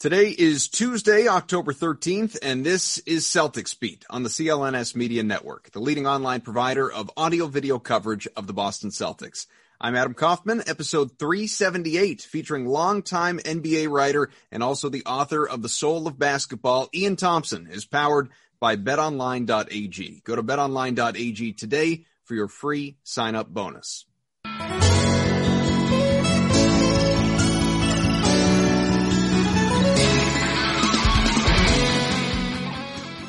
Today is Tuesday, October 13th, and this is Celtics Beat on the CLNS Media Network, the leading online provider of audio video coverage of the Boston Celtics. I'm Adam Kaufman, episode 378, featuring longtime NBA writer and also the author of The Soul of Basketball, Ian Thomsen, is powered by betonline.ag. Go to betonline.ag today for your free sign up bonus.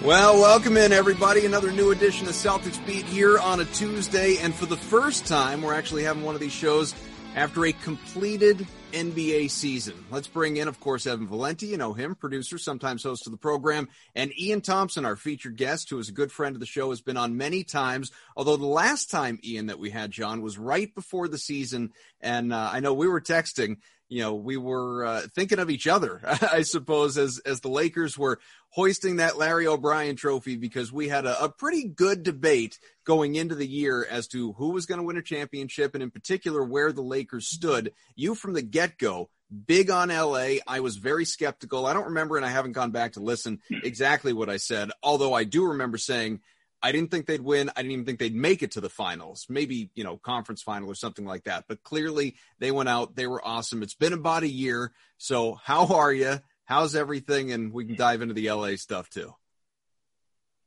Well, welcome in everybody. Another new edition of Celtics Beat here on a Tuesday. And for the first time, we're actually having one of these shows after a completed NBA season. Let's bring in, of course, Evan Valenti. You know him, producer, sometimes host of the program, and Ian Thomsen, our featured guest, who is a good friend of the show, has been on many times. Although the last time, Ian, that we had John was right before the season. And uh, I know we were texting you know, we were uh, thinking of each other, I suppose, as as the Lakers were hoisting that Larry O'Brien trophy because we had a, a pretty good debate going into the year as to who was going to win a championship and in particular where the Lakers stood. You from the get go, big on LA. I was very skeptical. I don't remember, and I haven't gone back to listen exactly what I said, although I do remember saying I didn't think they'd win. I didn't even think they'd make it to the finals, maybe, you know, conference final or something like that. But clearly they went out. They were awesome. It's been about a year. So how are you? How's everything? And we can dive into the LA stuff too.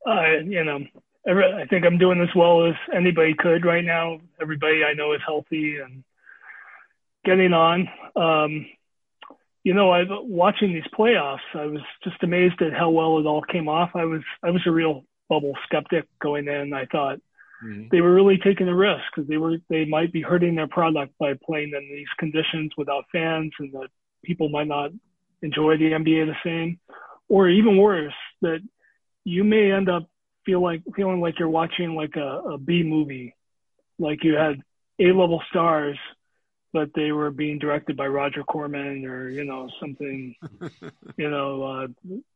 Uh, you know, I think I'm doing as well as anybody could right now. Everybody I know is healthy and getting on. Um, you know, I watching these playoffs, I was just amazed at how well it all came off. I was I was a real bubble skeptic going in. I thought mm-hmm. they were really taking a risk because they were they might be hurting their product by playing in these conditions without fans, and that people might not enjoy the NBA the same, or even worse, that you may end up feel like feeling like you're watching like a, a B movie, like you had A level stars but they were being directed by Roger Corman or you know something, you know uh,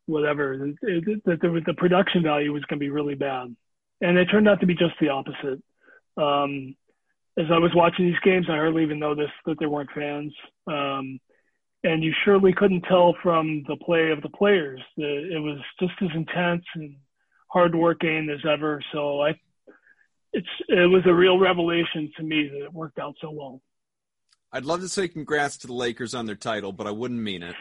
whatever. That the, the production value was going to be really bad, and it turned out to be just the opposite. Um, as I was watching these games, I hardly even noticed that there weren't fans, um, and you surely couldn't tell from the play of the players that it was just as intense and hardworking as ever. So I, it's it was a real revelation to me that it worked out so well. I'd love to say congrats to the Lakers on their title, but I wouldn't mean it.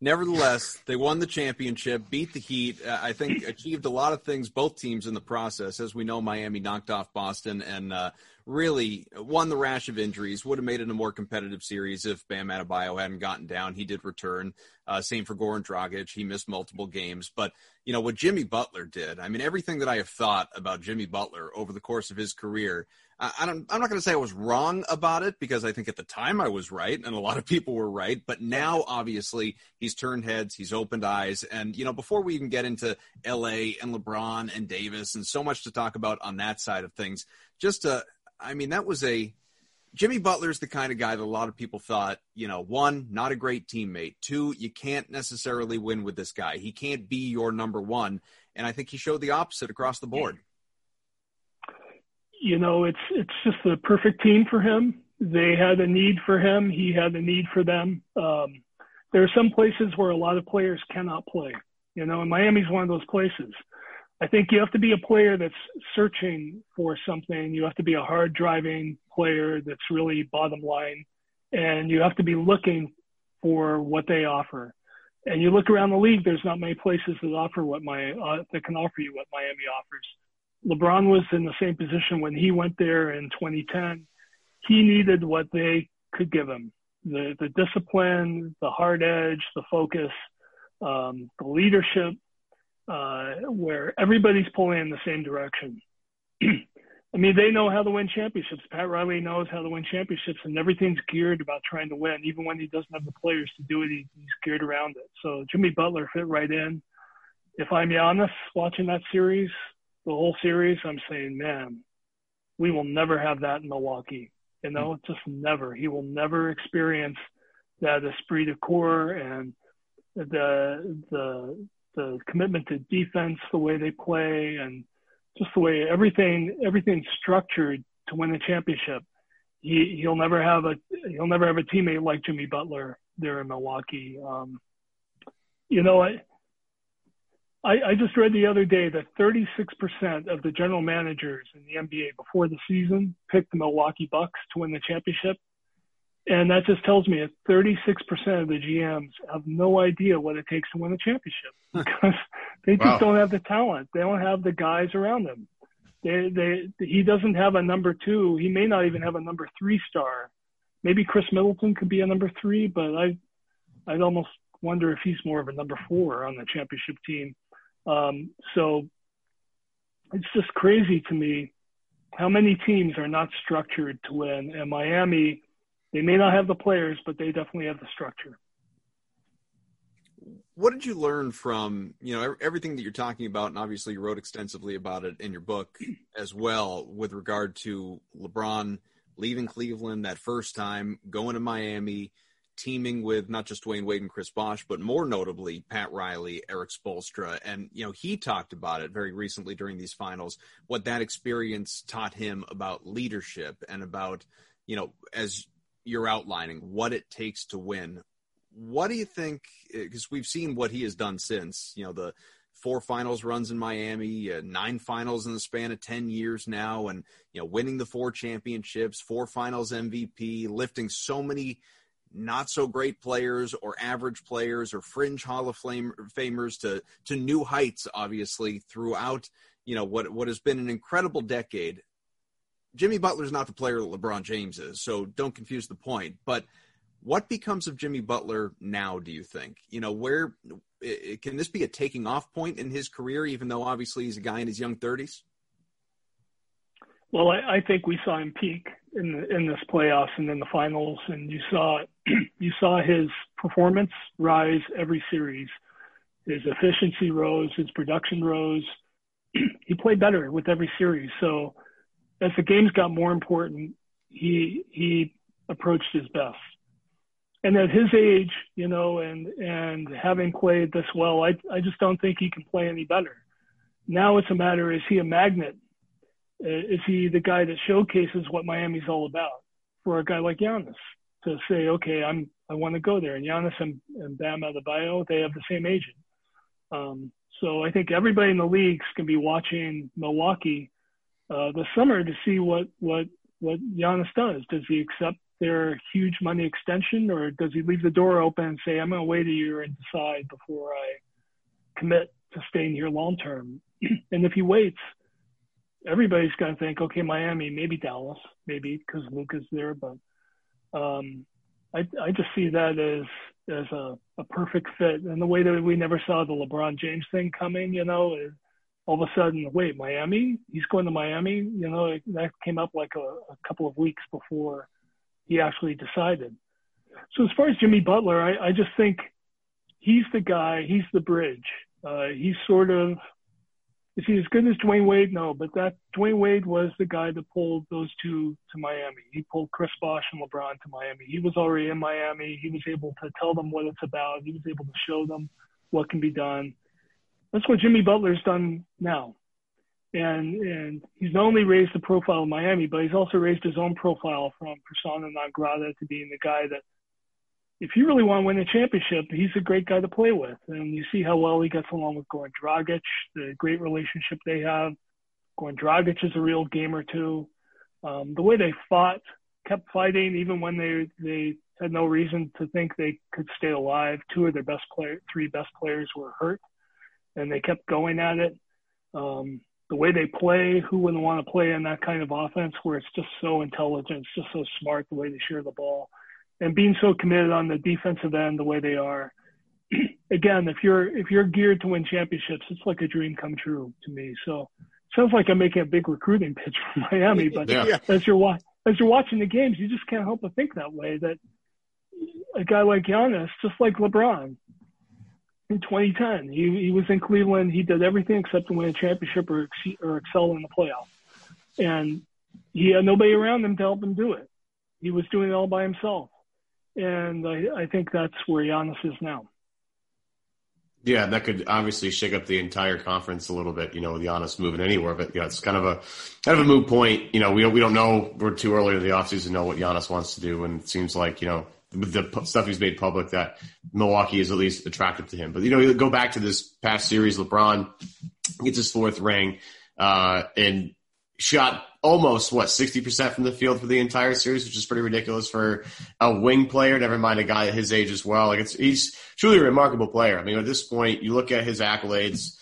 Nevertheless, they won the championship, beat the Heat. Uh, I think achieved a lot of things, both teams in the process. As we know, Miami knocked off Boston and uh, really won the rash of injuries. Would have made it a more competitive series if Bam Adebayo hadn't gotten down. He did return. Uh, same for Goran Dragic. He missed multiple games. But, you know, what Jimmy Butler did, I mean, everything that I have thought about Jimmy Butler over the course of his career – I don't, I'm not going to say I was wrong about it because I think at the time I was right and a lot of people were right. But now, obviously, he's turned heads, he's opened eyes. And, you know, before we even get into LA and LeBron and Davis and so much to talk about on that side of things, just, uh, I mean, that was a, Jimmy Butler's the kind of guy that a lot of people thought, you know, one, not a great teammate. Two, you can't necessarily win with this guy. He can't be your number one. And I think he showed the opposite across the board you know, it's it's just the perfect team for him. They had a need for him. He had a need for them. Um, there are some places where a lot of players cannot play. You know, and Miami's one of those places. I think you have to be a player that's searching for something. You have to be a hard driving player that's really bottom line, and you have to be looking for what they offer. and you look around the league, there's not many places that offer what my uh, that can offer you what Miami offers. LeBron was in the same position when he went there in 2010. He needed what they could give him: the the discipline, the hard edge, the focus, um, the leadership, uh, where everybody's pulling in the same direction. I mean, they know how to win championships. Pat Riley knows how to win championships, and everything's geared about trying to win. Even when he doesn't have the players to do it, he, he's geared around it. So Jimmy Butler fit right in. If I'm Giannis watching that series, the whole series, I'm saying, man, we will never have that in Milwaukee. You know, just never. He will never experience that esprit de corps and the the the commitment to defense, the way they play, and just the way everything everything's structured to win a championship. He he'll never have a he'll never have a teammate like Jimmy Butler there in Milwaukee. Um, you know, I, I I just read the other day that 36% of the general managers in the NBA before the season picked the Milwaukee Bucks to win the championship. And that just tells me that 36% of the GMs have no idea what it takes to win a championship because they just wow. don't have the talent. They don't have the guys around them. They, they, he doesn't have a number two. He may not even have a number three star. Maybe Khris Middleton could be a number three, but I, I'd almost wonder if he's more of a number four on the championship team. Um, so it's just crazy to me how many teams are not structured to win. And Miami, they may not have the players, but they definitely have the structure. What did you learn from you know everything that you're talking about, and obviously you wrote extensively about it in your book as well, with regard to LeBron leaving Cleveland that first time, going to Miami, teaming with not just Dwyane Wade and Chris Bosh, but more notably Pat Riley, Erik Spoelstra, and you know he talked about it very recently during these finals. What that experience taught him about leadership and about you know as you're outlining what it takes to win. What do you think? Because we've seen what he has done since, you know, the four finals runs in Miami, uh, nine finals in the span of 10 years now, and, you know, winning the four championships, four finals MVP, lifting so many not so great players or average players or fringe Hall of Fame Famers to, to new heights, obviously, throughout, you know, what, what has been an incredible decade Jimmy Butler's not the player that LeBron James is, so don't confuse the point. But what becomes of Jimmy Butler now? Do you think? You know, where can this be a taking off point in his career? Even though obviously he's a guy in his young thirties. Well, I, I, think we saw him peak in the, in this playoffs and in the finals, and you saw you saw his performance rise every series. His efficiency rose, his production rose. he played better with every series. So as the games got more important, he he approached his best. And at his age, you know, and and having played this well, I I just don't think he can play any better. Now it's a matter: is he a magnet? Is he the guy that showcases what Miami's all about for a guy like Giannis to say, okay, I'm I want to go there. And Giannis and, and Bam Adebayo, they have the same agent. Um, so I think everybody in the leagues can be watching Milwaukee uh, the summer to see what what what Giannis does. Does he accept their huge money extension, or does he leave the door open and say, "I'm going to wait a year and decide before I commit to staying here long term"? and if he waits, everybody's going to think, "Okay, Miami, maybe Dallas, maybe because Luka's there." But um, I I just see that as as a, a perfect fit, and the way that we never saw the LeBron James thing coming, you know, is all of a sudden, wait, Miami? He's going to Miami? You know, that came up like a, a couple of weeks before he actually decided. So as far as Jimmy Butler, I, I just think he's the guy. He's the bridge. Uh, he's sort of is he as good as Dwyane Wade? No, but that Dwyane Wade was the guy that pulled those two to Miami. He pulled Chris Bosh and LeBron to Miami. He was already in Miami. He was able to tell them what it's about. He was able to show them what can be done. That's what Jimmy Butler's done now. And and he's not only raised the profile of Miami, but he's also raised his own profile from persona non grata to being the guy that if you really want to win a championship, he's a great guy to play with. And you see how well he gets along with Goran Dragic, the great relationship they have. Goran Dragic is a real gamer too. Um, the way they fought, kept fighting even when they they had no reason to think they could stay alive. Two of their best player, three best players were hurt, and they kept going at it. Um, the way they play, who wouldn't want to play in that kind of offense where it's just so intelligent, it's just so smart the way they share the ball, and being so committed on the defensive end the way they are. Again, if you're if you're geared to win championships, it's like a dream come true to me. So sounds like I'm making a big recruiting pitch for Miami, but yeah. as you're as you're watching the games, you just can't help but think that way. That a guy like Giannis, just like LeBron, in 2010, he he was in Cleveland. He did everything except to win a championship or or excel in the playoffs, and he had nobody around him to help him do it. He was doing it all by himself, and I, I think that's where Giannis is now. Yeah, that could obviously shake up the entire conference a little bit, you know, with Giannis moving anywhere. But yeah, it's kind of a kind of a moot point. You know, we we don't know. We're too early in the offseason to know what Giannis wants to do, and it seems like you know the stuff he's made public that Milwaukee is at least attractive to him. But you know, go back to this past series, LeBron gets his fourth ring uh, and shot almost what 60% from the field for the entire series, which is pretty ridiculous for a wing player, never mind a guy his age as well. Like it's he's truly a remarkable player. I mean, at this point, you look at his accolades,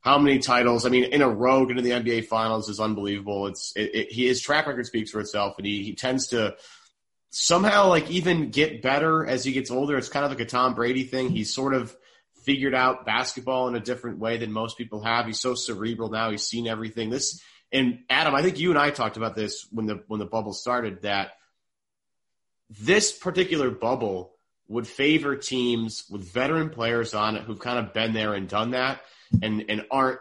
how many titles, I mean, in a row into the NBA finals is unbelievable. It's it, it, his track record speaks for itself and he he tends to somehow like even get better as he gets older. It's kind of like a Tom Brady thing. He's sort of figured out basketball in a different way than most people have. He's so cerebral now. He's seen everything. This and Adam, I think you and I talked about this when the when the bubble started that this particular bubble would favor teams with veteran players on it who've kind of been there and done that and and aren't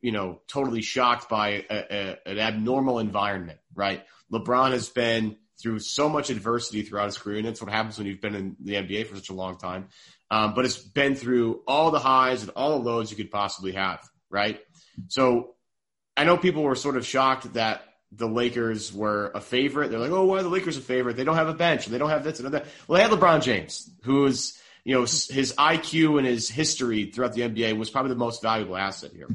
you know totally shocked by a, a, an abnormal environment, right? LeBron has been through so much adversity throughout his career, and that's what happens when you've been in the NBA for such a long time. Um, but it's been through all the highs and all the lows you could possibly have, right? So I know people were sort of shocked that the Lakers were a favorite. They're like, oh, why are the Lakers a favorite? They don't have a bench. They don't have this and that. Well, they had LeBron James, who's, you know, his IQ and his history throughout the NBA was probably the most valuable asset here.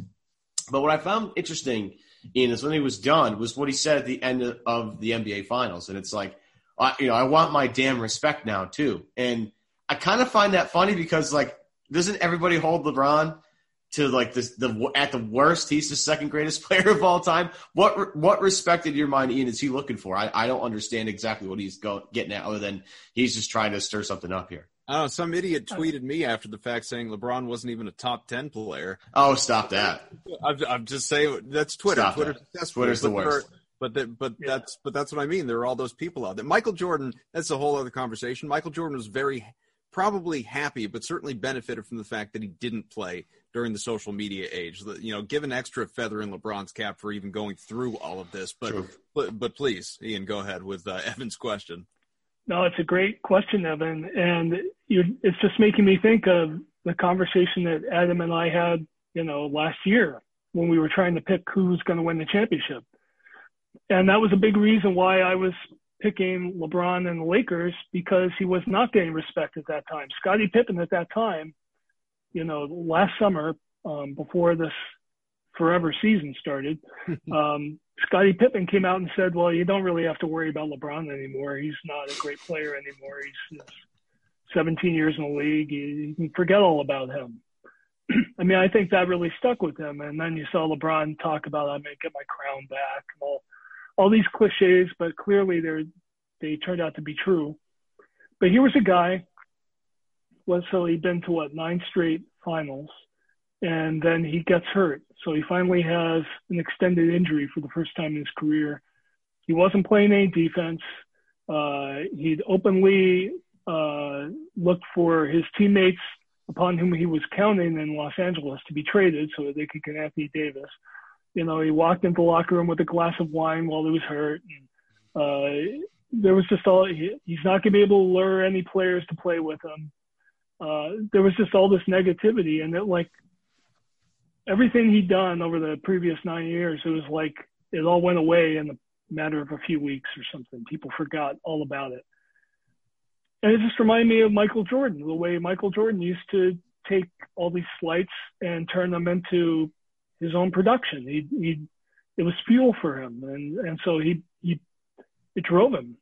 But what I found interesting – Is when he was done was what he said at the end of the NBA Finals, and it's like, I, you know, I want my damn respect now too, and I kind of find that funny because like, doesn't everybody hold LeBron to like this the at the worst he's the second greatest player of all time? What what respect in your mind, Ian, is he looking for? I, I don't understand exactly what he's go, getting at, other than he's just trying to stir something up here. I don't know. Some idiot tweeted me after the fact saying LeBron wasn't even a top ten player. Oh, stop that! I'm, I'm just saying that's Twitter. Stop Twitter's, that. Twitter's the worst. But the, but yeah. that's but that's what I mean. There are all those people out there. Michael Jordan. That's a whole other conversation. Michael Jordan was very probably happy, but certainly benefited from the fact that he didn't play during the social media age. You know, give an extra feather in LeBron's cap for even going through all of this. But but, but please, Ian, go ahead with uh, Evan's question. No, it's a great question, Evan, and it's just making me think of the conversation that Adam and I had, you know, last year when we were trying to pick who's going to win the championship, and that was a big reason why I was picking LeBron and the Lakers because he was not getting respect at that time. Scottie Pippen at that time, you know, last summer um, before this forever season started, um, Scottie Pippen came out and said, "Well, you don't really have to worry about LeBron anymore. He's not a great player anymore. He's, he's 17 years in the league. You, you can forget all about him." I mean, I think that really stuck with him. And then you saw LeBron talk about, "I'm going to get my crown back," and all all these cliches, but clearly they they turned out to be true. But here was a guy. He'd been to what nine straight finals and then he gets hurt. So he finally has an extended injury for the first time in his career. He wasn't playing any defense. Uh, he'd openly uh, looked for his teammates upon whom he was counting in Los Angeles to be traded so that they could get Anthony Davis. You know, he walked into the locker room with a glass of wine while he was hurt. And, uh, there was just all, he, he's not going to be able to lure any players to play with him. Uh, there was just all this negativity and it like everything he'd done over the previous nine years, it was like it all went away in a matter of a few weeks or something. People forgot all about it. And it just reminded me of Michael Jordan, the way Michael Jordan used to take all these slights and turn them into his own production. He, he, it was fuel for him, and and so he, he, it drove him.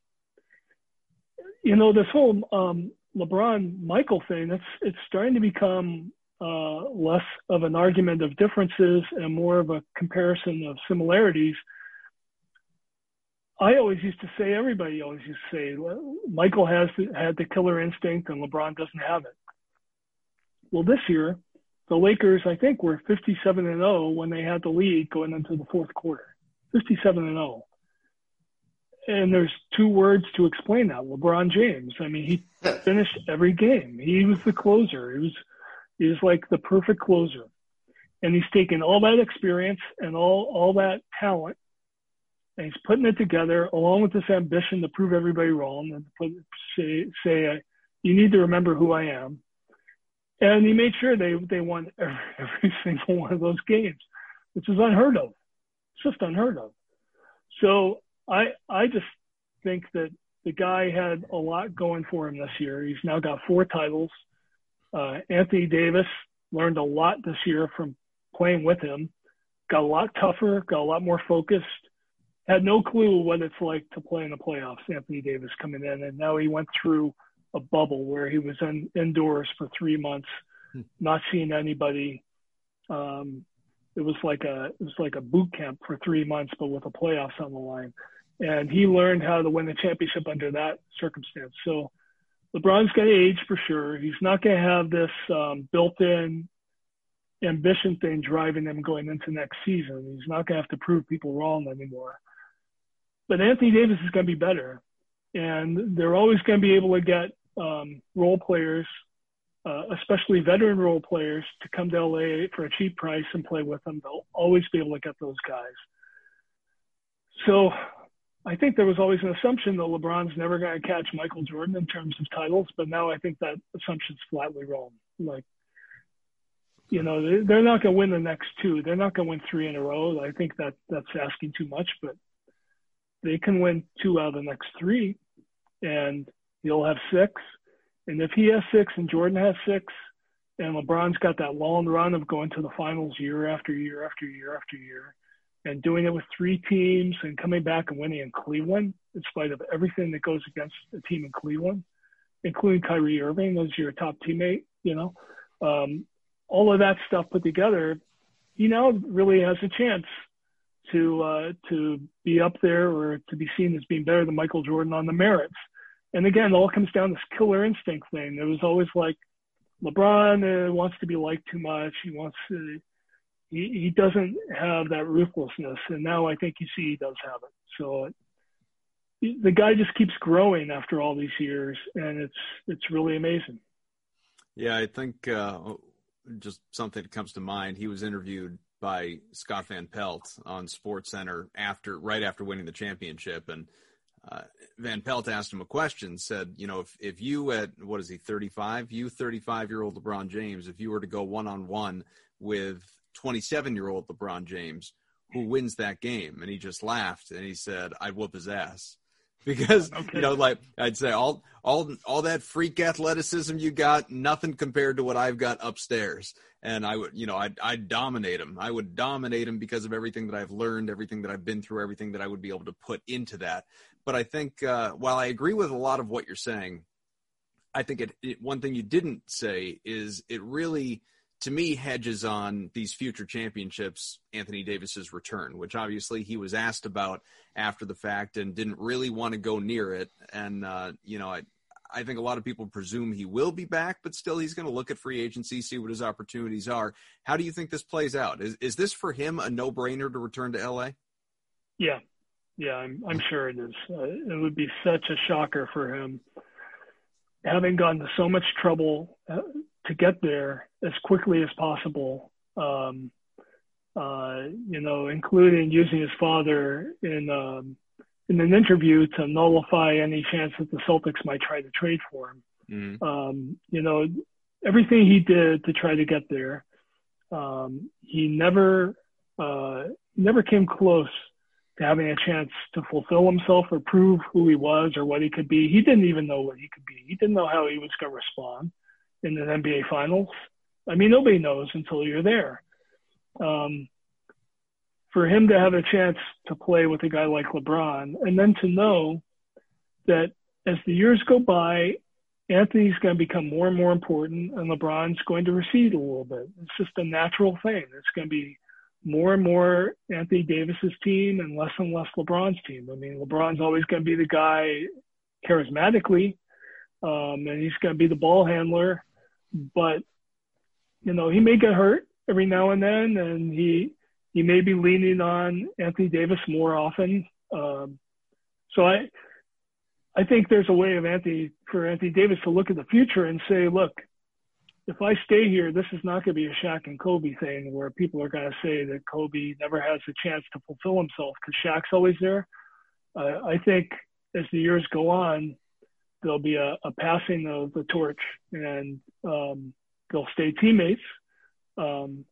you know, this whole um, LeBron Michael thing, it's it's starting to become uh, less of an argument of differences and more of a comparison of similarities. I always used to say, everybody always used to say, well, Michael has the, had the killer instinct and LeBron doesn't have it. Well, this year, the Lakers, I think, were 57 and 0 when they had the lead going into the fourth quarter. 57 and 0 and there's two words to explain that. LeBron James. I mean, he finished every game. He was the closer. He was was like the perfect closer. And he's taken all that experience and all all that talent and he's putting it together along with this ambition to prove everybody wrong and put, say say uh, you need to remember who I am. And he made sure they they won every, every single one of those games, which is unheard of. It's just unheard of. So I I just think that the guy had a lot going for him this year. He's now got four titles. Uh, Anthony Davis learned a lot this year from playing with him. Got a lot tougher, got a lot more focused. Had no clue what it's like to play in the playoffs. Anthony Davis coming in, and now he went through a bubble where he was in, indoors for three months, hmm. not seeing anybody. Um, it was like a it was like a boot camp for three months, but with the playoffs on the line and he learned how to win the championship under that circumstance. So LeBron's going to age for sure. He's not going to have this um, built-in ambition thing driving him going into next season. He's not going to have to prove people wrong anymore. But Anthony Davis is going to be better, and they're always going to be able to get um, role players, uh, especially veteran role players, to come to LA for a cheap price and play with them. They'll always be able to get those guys. So I think there was always an assumption that LeBron's never going to catch Michael Jordan in terms of titles, but now I think that assumption's flatly wrong. Like, you know, they're not going to win the next two. They're not going to win three in a row. I think that that's asking too much, but they can win two out of the next three, and he'll have six. And if he has six and Jordan has six, and LeBron's got that long run of going to the finals year after year after year after year, and doing it with three teams and coming back and winning in Cleveland, in spite of everything that goes against the team in Cleveland, including Kyrie Irving as your top teammate, you know, um, all of that stuff put together, he now really has a chance to uh, to be up there or to be seen as being better than Michael Jordan on the merits. And again, it all comes down to this killer instinct thing. It was always like LeBron uh, wants to be liked too much. He wants to, he, he doesn't have that ruthlessness, and now I think you see he does have it. So it, the guy just keeps growing after all these years, and it's it's really amazing. Yeah, I think uh, just something that comes to mind. He was interviewed by Scott Van Pelt on Sports Center after right after winning the championship, and uh, Van Pelt asked him a question. Said, you know, if if you at what is he, thirty five? You thirty five year old LeBron James, if you were to go one on one with 27 year old LeBron James who wins that game. And he just laughed and he said, I'd whoop his ass. Because okay. you know, like I'd say, all all all that freak athleticism you got, nothing compared to what I've got upstairs. And I would, you know, I'd I'd dominate him. I would dominate him because of everything that I've learned, everything that I've been through, everything that I would be able to put into that. But I think uh, while I agree with a lot of what you're saying, I think it, it one thing you didn't say is it really to me hedges on these future championships Anthony Davis's return, which obviously he was asked about after the fact and didn't really want to go near it. And uh, you know, I I think a lot of people presume he will be back, but still he's going to look at free agency, see what his opportunities are. How do you think this plays out? Is is this for him a no brainer to return to LA? Yeah, yeah, I'm I'm sure it is. Uh, it would be such a shocker for him having gone to so much trouble uh, to get there as quickly as possible. Um, uh, you know, including using his father in um, in an interview to nullify any chance that the Celtics might try to trade for him. Mm-hmm. Um, you know, everything he did to try to get there, um, he never uh, never came close to having a chance to fulfill himself or prove who he was or what he could be. He didn't even know what he could be. He didn't know how he was going to respond in the NBA Finals. I mean, nobody knows until you're there. Um, for him to have a chance to play with a guy like LeBron, and then to know that as the years go by, Anthony's going to become more and more important, and LeBron's going to recede a little bit. It's just a natural thing. It's going to be more and more Anthony Davis's team and less and less LeBron's team. I mean, LeBron's always going to be the guy charismatically, um, and he's going to be the ball handler. But you know, he may get hurt every now and then, and he he may be leaning on Anthony Davis more often. Um, so I I think there's a way of Anthony for Anthony Davis to look at the future and say, look, if I stay here, this is not going to be a Shaq and Kobe thing where people are going to say that Kobe never has a chance to fulfill himself because Shaq's always there. Uh, I think as the years go on, there'll be a, a passing of the torch and um, they'll stay teammates. Um,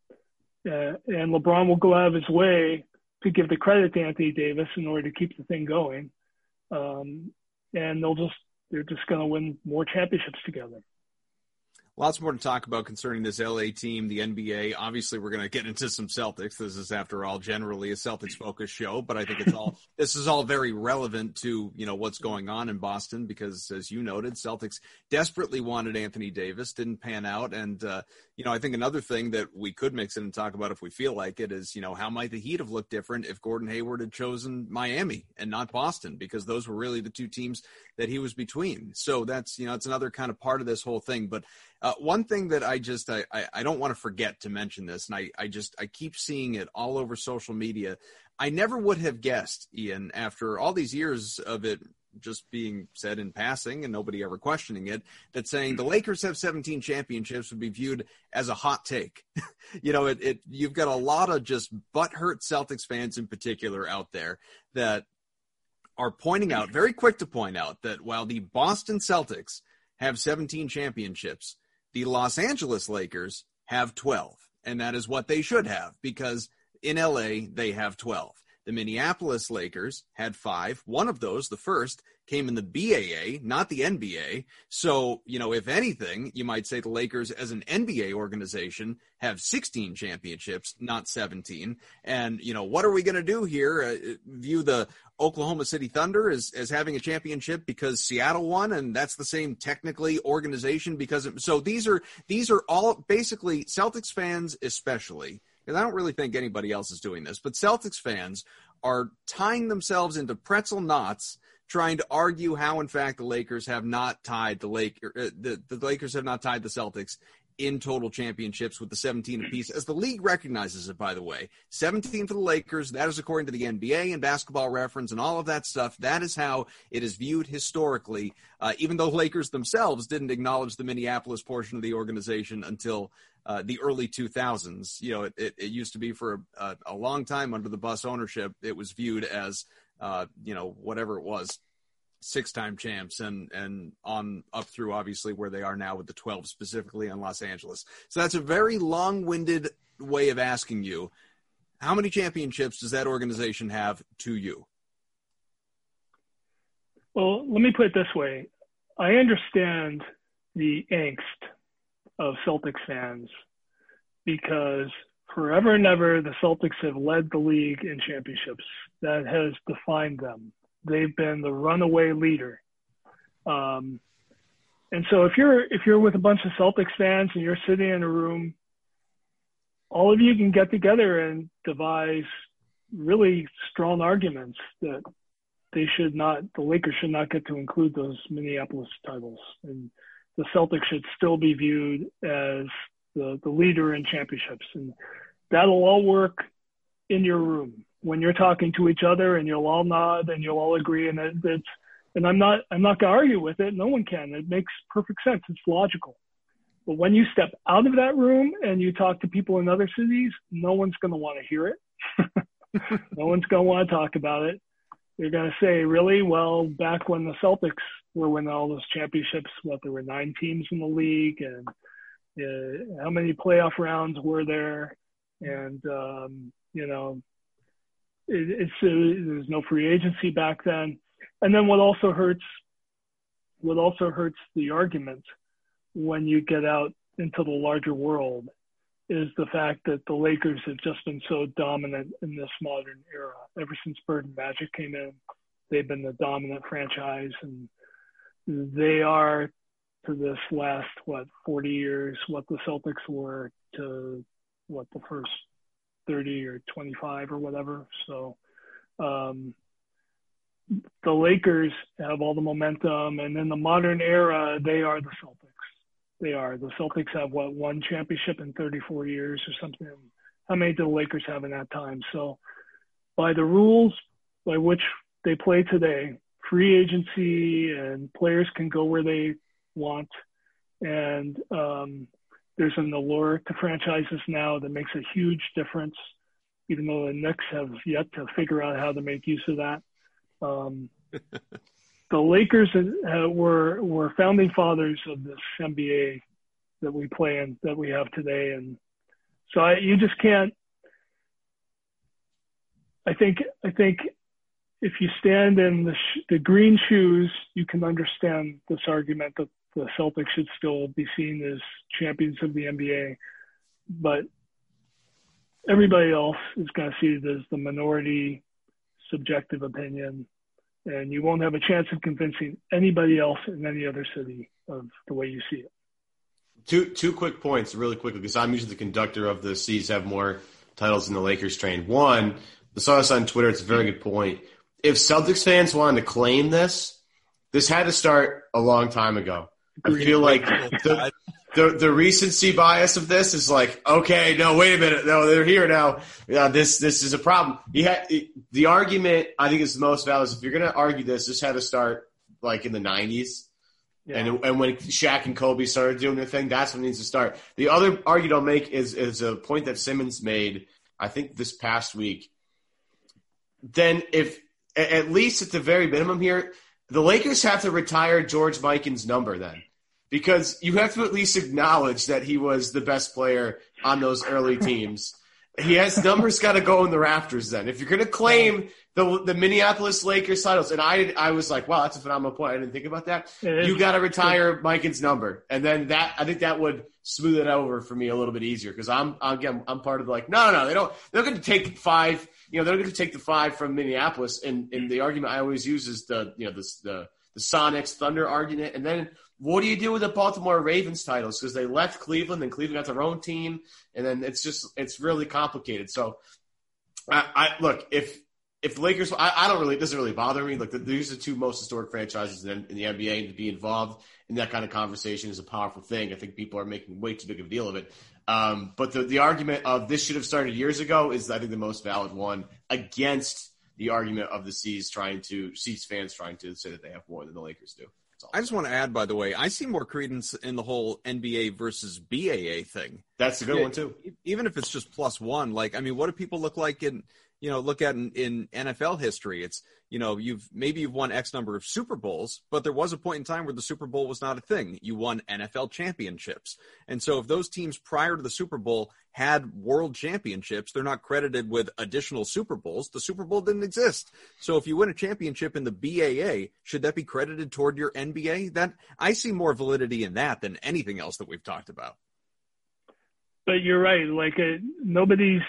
uh, and LeBron will go out of his way to give the credit to Anthony Davis in order to keep the thing going. Um, and they'll just, they're just going to win more championships together. Lots more to talk about concerning this LA team, the NBA. Obviously, we're going to get into some Celtics. This is, after all, generally a Celtics focused show, but I think it's all this is all very relevant to you know what's going on in Boston because, as you noted, Celtics desperately wanted Anthony Davis, didn't pan out, and uh, you know I think another thing that we could mix in and talk about if we feel like it is you know how might the Heat have looked different if Gordon Hayward had chosen Miami and not Boston because those were really the two teams that he was between. So that's you know it's another kind of part of this whole thing, but. Uh, one thing that I just I, I, don't want to forget to mention this, and I, I just I keep seeing it all over social media. I never would have guessed, Ian, after all these years of it just being said in passing and nobody ever questioning it, that saying the Lakers have 17 championships would be viewed as a hot take. you know, it, it you've got a lot of just butthurt Celtics fans in particular out there that are pointing out, very quick to point out that while the Boston Celtics have 17 championships, the Los Angeles Lakers have 12, and that is what they should have because in LA they have 12. The Minneapolis Lakers had five. One of those, the first, came in the BAA, not the NBA. So, you know, if anything, you might say the Lakers as an NBA organization have 16 championships, not 17. And, you know, what are we going to do here? Uh, view the Oklahoma City Thunder as, as having a championship because Seattle won and that's the same technically organization because so these are, these are all basically Celtics fans, especially, because I don't really think anybody else is doing this, but Celtics fans are tying themselves into pretzel knots trying to argue how, in fact, the Lakers have not tied the Lake uh, the, the Lakers have not tied the Celtics in total championships with the 17 apiece, as the league recognizes it, by the way. 17 for the Lakers. That is according to the NBA and basketball reference and all of that stuff. That is how it is viewed historically, uh, even though Lakers themselves didn't acknowledge the Minneapolis portion of the organization until uh, the early 2000s. You know, it, it, it used to be for a, a, long time under the Buss ownership, it was viewed as uh, you know, whatever it was, six time champs and and on up through obviously where they are now with the 12 specifically in Los Angeles. So that's a very long-winded way of asking you how many championships does that organization have to you? Well, let me put it this way. I understand the angst of Celtics fans because forever and ever, the Celtics have led the league in championships. That has defined them. They've been the runaway leader. Um, and so if you're if you're with a bunch of Celtics fans and you're sitting in a room, all of you can get together and devise really strong arguments that they should not the Lakers should not get to include those Minneapolis titles and the Celtics should still be viewed as the, the leader in championships. And that'll all work in your room when you're talking to each other and you'll all nod and you'll all agree. And it, it's, and I'm not, I'm not going to argue with it. No one can. It makes perfect sense. It's logical. But when you step out of that room and you talk to people in other cities, no one's going to want to hear it. no one's going to want to talk about it. They're going to say, really? Well, back when the Celtics were winning all those championships, what there were nine teams in the league and uh, how many playoff rounds were there? And, um, you know, it, it's, uh, there's no free agency back then. And then what also hurts, what also hurts the argument when you get out into the larger world is the fact that the Lakers have just been so dominant in this modern era. Ever since Bird and Magic came in, they've been the dominant franchise and they are to this last what 40 years what the Celtics were to what the first 30 or 25 or whatever. So um, the Lakers have all the momentum, and in the modern era, they are the Celtics. They are the Celtics have what one championship in 34 years or something. How many did the Lakers have in that time? So by the rules by which they play today, free agency and players can go where they want, and um, there's an allure to franchises now that makes a huge difference, even though the Knicks have yet to figure out how to make use of that. Um, the Lakers uh, were were founding fathers of this NBA that we play in, that we have today, and so I, you just can't. I think I think if you stand in the, sh- the green shoes, you can understand this argument that the Celtics should still be seen as champions of the NBA. But everybody else is going to see it as the minority subjective opinion. And you won't have a chance of convincing anybody else in any other city of the way you see it. Two two quick points, really quickly, because I'm usually the conductor of the C's have more titles than the Lakers train. One, I saw this on Twitter. It's a very good point. If Celtics fans wanted to claim this, this had to start a long time ago. I feel like the, the, the recency bias of this is like, okay, no, wait a minute, no, they're here now. Yeah, this this is a problem. You had the argument. I think is the most valid. Is if you're going to argue this, this had to start like in the '90s, yeah. and and when Shaq and Kobe started doing their thing, that's when it needs to start. The other argument I'll make is is a point that Simmons made. I think this past week. Then, if at least at the very minimum here, the Lakers have to retire George Mikan's number then because you have to at least acknowledge that he was the best player on those early teams. He has numbers got to go in the rafters. Then, if you're going to claim the the Minneapolis Lakers titles, and I I was like, wow, that's a phenomenal point. I didn't think about that. You got to retire Mikan's number, and then that I think that would smooth it over for me a little bit easier because I'm again I'm part of the like no no no they don't they're going to take five you know they're going to take the five from Minneapolis and and the argument I always use is the you know the the, the Sonics Thunder argument and then what do you do with the Baltimore Ravens titles? Because they left Cleveland, and Cleveland got their own team, and then it's just it's really complicated. So, I, I look if if Lakers, I, I, don't really, it doesn't really bother me. Like the, these are the two most historic franchises in, in, the NBA, and to be involved in that kind of conversation is a powerful thing. I think people are making way too big of a deal of it. Um, but the, the argument of this should have started years ago is, I think, the most valid one against the argument of the C's trying to, C's fans trying to say that they have more than the Lakers do. I just want to add, by the way, I see more credence in the whole NBA versus BAA thing. That's a good yeah, one too. Even if it's just plus one, like I mean, what do people look like in you know look at in, in NFL history? It's you know you've maybe you've won X number of Super Bowls, but there was a point in time where the Super Bowl was not a thing. You won NFL championships, and so if those teams prior to the Super Bowl had world championships, they're not credited with additional Super Bowls. The Super Bowl didn't exist. So if you win a championship in the BAA, should that be credited toward your NBA? That I see more validity in that than anything else that we've talked about. But you're right. Like uh, nobody's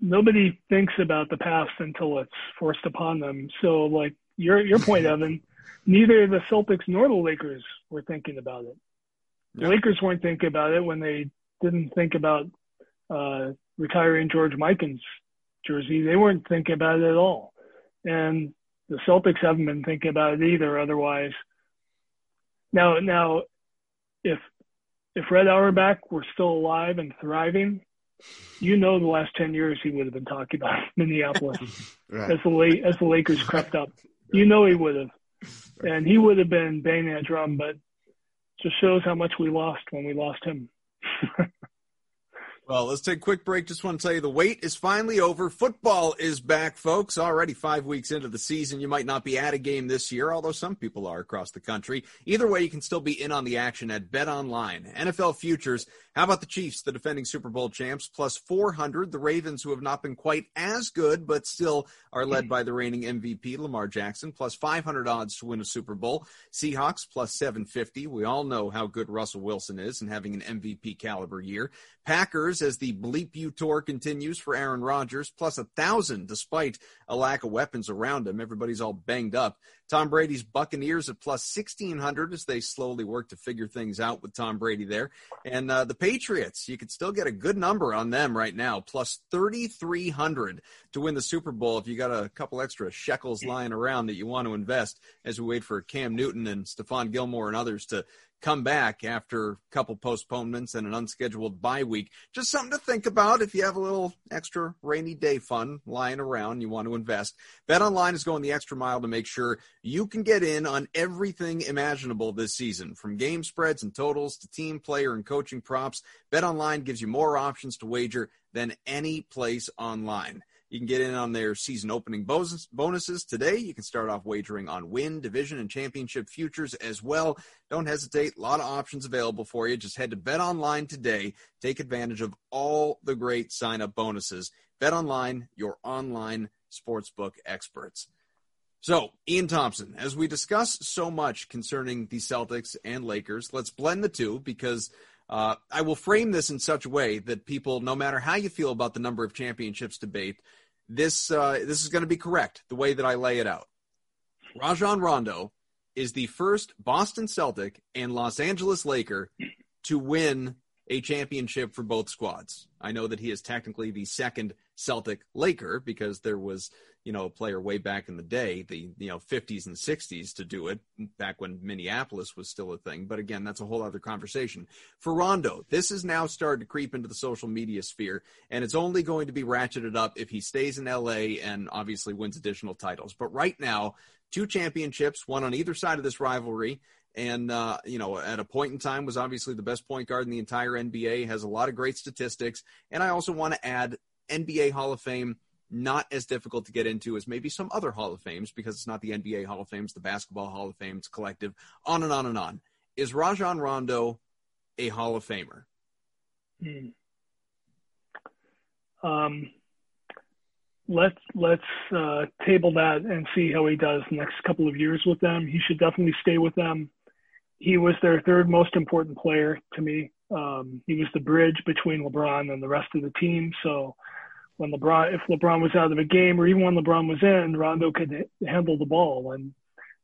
nobody thinks about the past until it's forced upon them. So like your your point, Evan, neither the Celtics nor the Lakers were thinking about it. The Lakers weren't thinking about it when they didn't think about uh, retiring George Mikan's jersey. They weren't thinking about it at all. And the Celtics haven't been thinking about it either. Otherwise, now, now, if, if Red Auerbach were still alive and thriving, you know, the last 10 years he would have been talking about Minneapolis right. as the as the Lakers crept up. You know, he would have. And he would have been banging that drum, but just shows how much we lost when we lost him. Well, let's take a quick break. Just want to tell you the wait is finally over. Football is back, folks. Already five weeks into the season. You might not be at a game this year, although some people are across the country. Either way, you can still be in on the action at Bet Online. NFL futures. How about the Chiefs, the defending Super Bowl champs, plus 400? The Ravens, who have not been quite as good, but still are led by the reigning MVP, Lamar Jackson, plus 500 odds to win a Super Bowl. Seahawks, plus 750. We all know how good Russell Wilson is and having an MVP caliber year. Packers, As the Bleep You tour continues for Aaron Rodgers, plus a thousand despite a lack of weapons around him. Everybody's all banged up. Tom Brady's Buccaneers at plus 1600 as they slowly work to figure things out with Tom Brady there. And uh, the Patriots, you could still get a good number on them right now, plus 3300 to win the Super Bowl if you got a couple extra shekels lying around that you want to invest as we wait for Cam Newton and Stephon Gilmore and others to come back after a couple postponements and an unscheduled bye week. Just something to think about if you have a little extra rainy day fun lying around, you want to invest. Bet Online is going the extra mile to make sure you can get in on everything imaginable this season, from game spreads and totals to team player and coaching props. Bet Online gives you more options to wager than any place online. You can get in on their season opening bonuses today. You can start off wagering on win, division, and championship futures as well. Don't hesitate. A lot of options available for you. Just head to Bet Online today. Take advantage of all the great sign up bonuses. Bet Online, your online sportsbook experts. So, Ian Thomsen, as we discuss so much concerning the Celtics and Lakers, let's blend the two because uh, I will frame this in such a way that people, no matter how you feel about the number of championships debate, this uh, this is going to be correct the way that I lay it out. Rajon Rondo is the first Boston Celtic and Los Angeles Laker to win a championship for both squads. I know that he is technically the second Celtic Laker because there was, you know, a player way back in the day, the you know 50s and 60s to do it back when Minneapolis was still a thing. But again, that's a whole other conversation. For Rondo, this has now started to creep into the social media sphere, and it's only going to be ratcheted up if he stays in LA and obviously wins additional titles. But right now, two championships, one on either side of this rivalry and uh, you know at a point in time was obviously the best point guard in the entire NBA. Has a lot of great statistics, and I also want to add NBA Hall of Fame. Not as difficult to get into as maybe some other Hall of Fames because it's not the NBA Hall of Fame, it's the Basketball Hall of Fames collective, on and on and on. Is Rajon Rondo a Hall of Famer? Hmm. Um, let's let's uh, table that and see how he does next couple of years with them. He should definitely stay with them he was their third most important player to me. Um, he was the bridge between LeBron and the rest of the team. So when LeBron, if LeBron was out of a game or even when LeBron was in, Rondo could handle the ball. And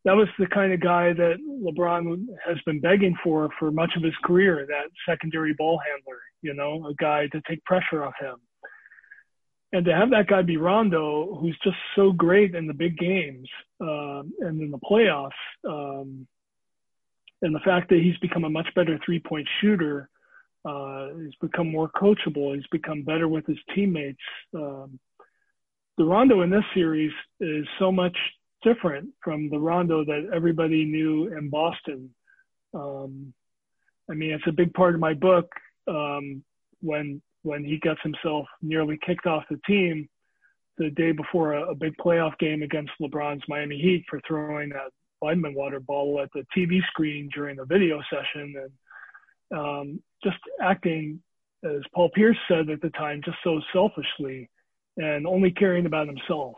that was the kind of guy that LeBron has been begging for for much of his career, that secondary ball handler, you know, a guy to take pressure off him. And to have that guy be Rondo, who's just so great in the big games uh, and in the playoffs, um, and the fact that he's become a much better three point shooter, uh, he's become more coachable, he's become better with his teammates. Um, the Rondo in this series is so much different from the Rondo that everybody knew in Boston. Um, I mean, it's a big part of my book um, when when he gets himself nearly kicked off the team the day before a, a, big playoff game against LeBron's Miami Heat for throwing that vitamin water bottle at the TV screen during the video session and um, just acting, as Paul Pierce said at the time, just so selfishly and only caring about himself.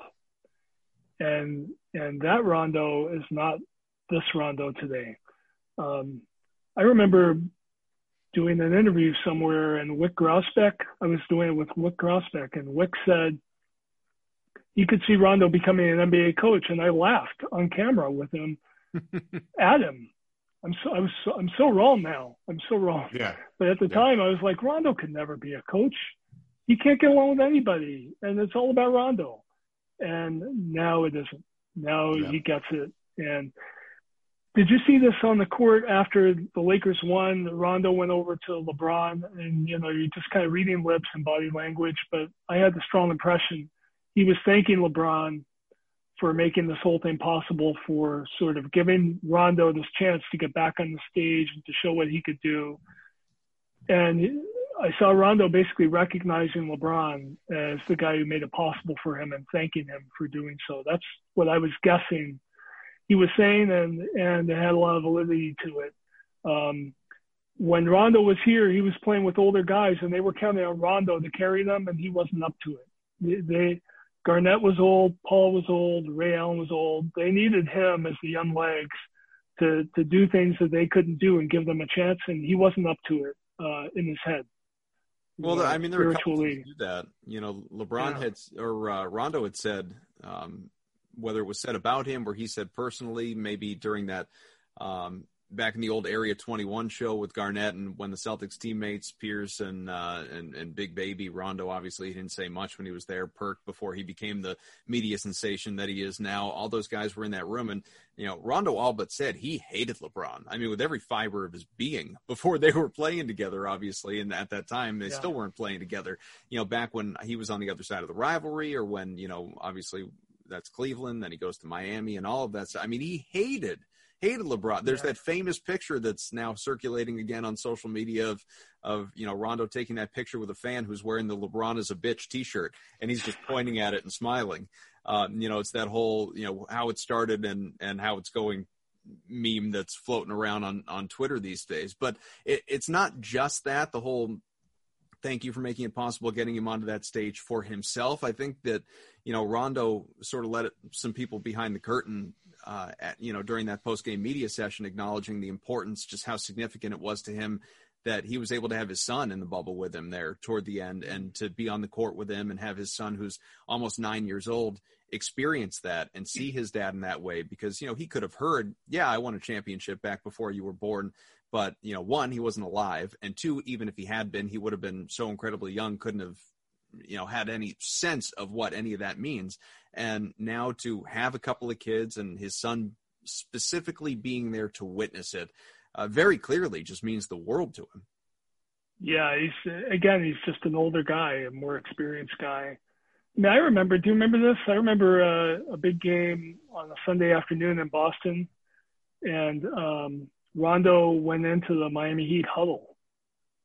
And and that Rondo is not this Rondo today. Um, I remember doing an interview somewhere and Wyc Grousbeck, I was doing it with Wyc Grousbeck, and Wyc said you could see Rondo becoming an NBA coach, and I laughed on camera with him at him. I'm so I was so, I'm so wrong now. I'm so wrong. Yeah. But at the yeah. time, I was like, Rondo could never be a coach. He can't get along with anybody, and it's all about Rondo. And now it isn't. Now yeah. he gets it. And did you see this on the court after the Lakers won? Rondo went over to LeBron, and you know you're just kind of reading lips and body language. But I had the strong impression he was thanking LeBron for making this whole thing possible, for sort of giving Rondo this chance to get back on the stage and to show what he could do. And I saw Rondo basically recognizing LeBron as the guy who made it possible for him and thanking him for doing so. That's what I was guessing he was saying, and and it had a lot of validity to it. Um, when Rondo was here, he was playing with older guys, and they were counting on Rondo to carry them, and he wasn't up to it. They, they Garnett was old, Paul was old, Ray Allen was old. They needed him as the young legs to to do things that they couldn't do and give them a chance, and he wasn't up to it uh, in his head. Well, I mean, there are couples who do that. You know, LeBron yeah. had or uh, Rondo had said um, whether it was said about him or he said personally, maybe during that um, back in the old Area 21 show with Garnett and when the Celtics teammates Pierce and uh, and, and Big Baby Rondo obviously he didn't say much when he was there. Perk before he became the media sensation that he is now. All those guys were in that room and you know Rondo all but said he hated LeBron. I mean with every fiber of his being before they were playing together obviously and at that time they yeah. still weren't playing together. You know back when he was on the other side of the rivalry or when you know obviously that's Cleveland then he goes to Miami and all of that. So, I mean he hated hated LeBron. There's yeah. that famous picture that's now circulating again on social media of of you know Rondo taking that picture with a fan who's wearing the LeBron is a bitch T-shirt and he's just pointing at it and smiling. Um, you know, it's that whole you know how it started and and how it's going meme that's floating around on on Twitter these days. But it, it's not just that. The whole thank you for making it possible getting him onto that stage for himself. I think that you know Rondo sort of let it, some people behind the curtain uh, at, you know, during that post game media session, acknowledging the importance, just how significant it was to him that he was able to have his son in the bubble with him there toward the end and to be on the court with him and have his son, who's almost nine years old, experience that and see his dad in that way because, you know, he could have heard, yeah, I won a championship back before you were born. But, you know, one, he wasn't alive. And two, even if he had been, he would have been so incredibly young, couldn't have you know had any sense of what any of that means. And now to have a couple of kids and his son specifically being there to witness it uh, very clearly just means the world to him. Yeah he's again he's just an older guy a more experienced guy. I, mean, I remember do you remember this? I remember uh, a big game on a sunday afternoon in boston and um, rondo went into the miami heat huddle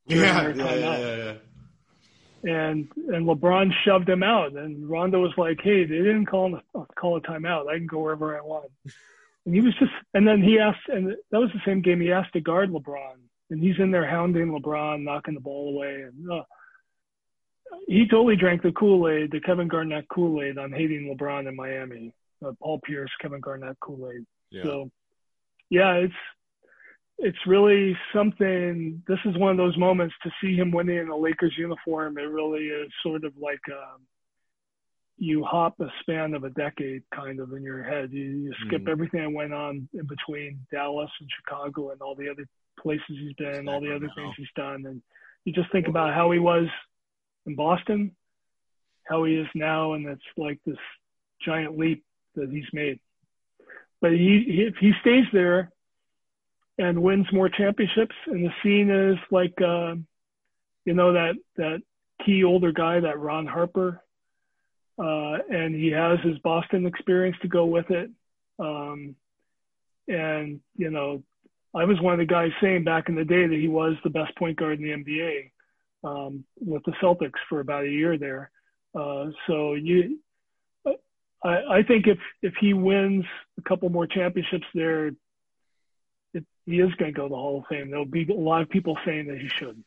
yeah, yeah, yeah, yeah and and LeBron shoved him out. And Rondo was like, "Hey, they didn't call a, call a timeout. I can go wherever I want." And he was just, and then he asked, and that was the same game. He asked to guard LeBron, and he's in there hounding LeBron, knocking the ball away, and uh, he totally drank the Kool Aid, the Kevin Garnett Kool Aid on hating LeBron in Miami. Uh, Paul Pierce, Kevin Garnett Kool Aid. Yeah. So, yeah, it's it's really something. This is one of those moments to see him winning in a Lakers uniform. It really is sort of like um, you hop a span of a decade, kind of in your head. You, you skip mm. everything that went on in between Dallas and Chicago and all the other places he's been, all the other things he's done, and you just think about how he was in Boston, how he is now, and it's like this giant leap that he's made. But he, he if he stays there and wins more championships. And the scene is like, uh, you know, that that key older guy, that Ron Harper, uh, and he has his Boston experience to go with it. Um, and you know, I was one of the guys saying back in the day that he was the best point guard in the NBA um, with the Celtics for about a year there. Uh, so you, I, I think if if he wins a couple more championships there, he is going to go to the Hall of Fame. There'll be a lot of people saying that he should.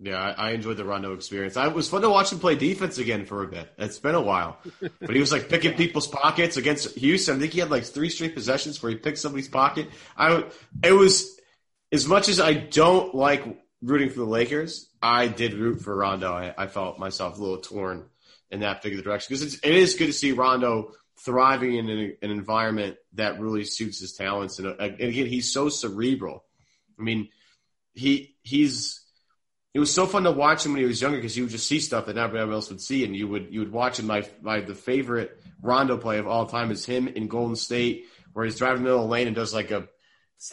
Yeah, I, I enjoyed the Rondo experience. I, it was fun to watch him play defense again for a bit. It's been a while, but he was like picking people's pockets against Houston. I think he had like three straight possessions where he picked somebody's pocket. I it was as much as I don't like rooting for the Lakers, I did root for Rondo. I, I felt myself a little torn in that particular direction because it is good to see Rondo thriving in an, an environment that really suits his talents. And, uh, and, again, he's so cerebral. I mean, he he's it was so fun to watch him when he was younger because you would just see stuff that nobody else would see, and you would you would watch him. My my the favorite Rondo play of all time is him in Golden State, where he's driving the middle of the lane and does like a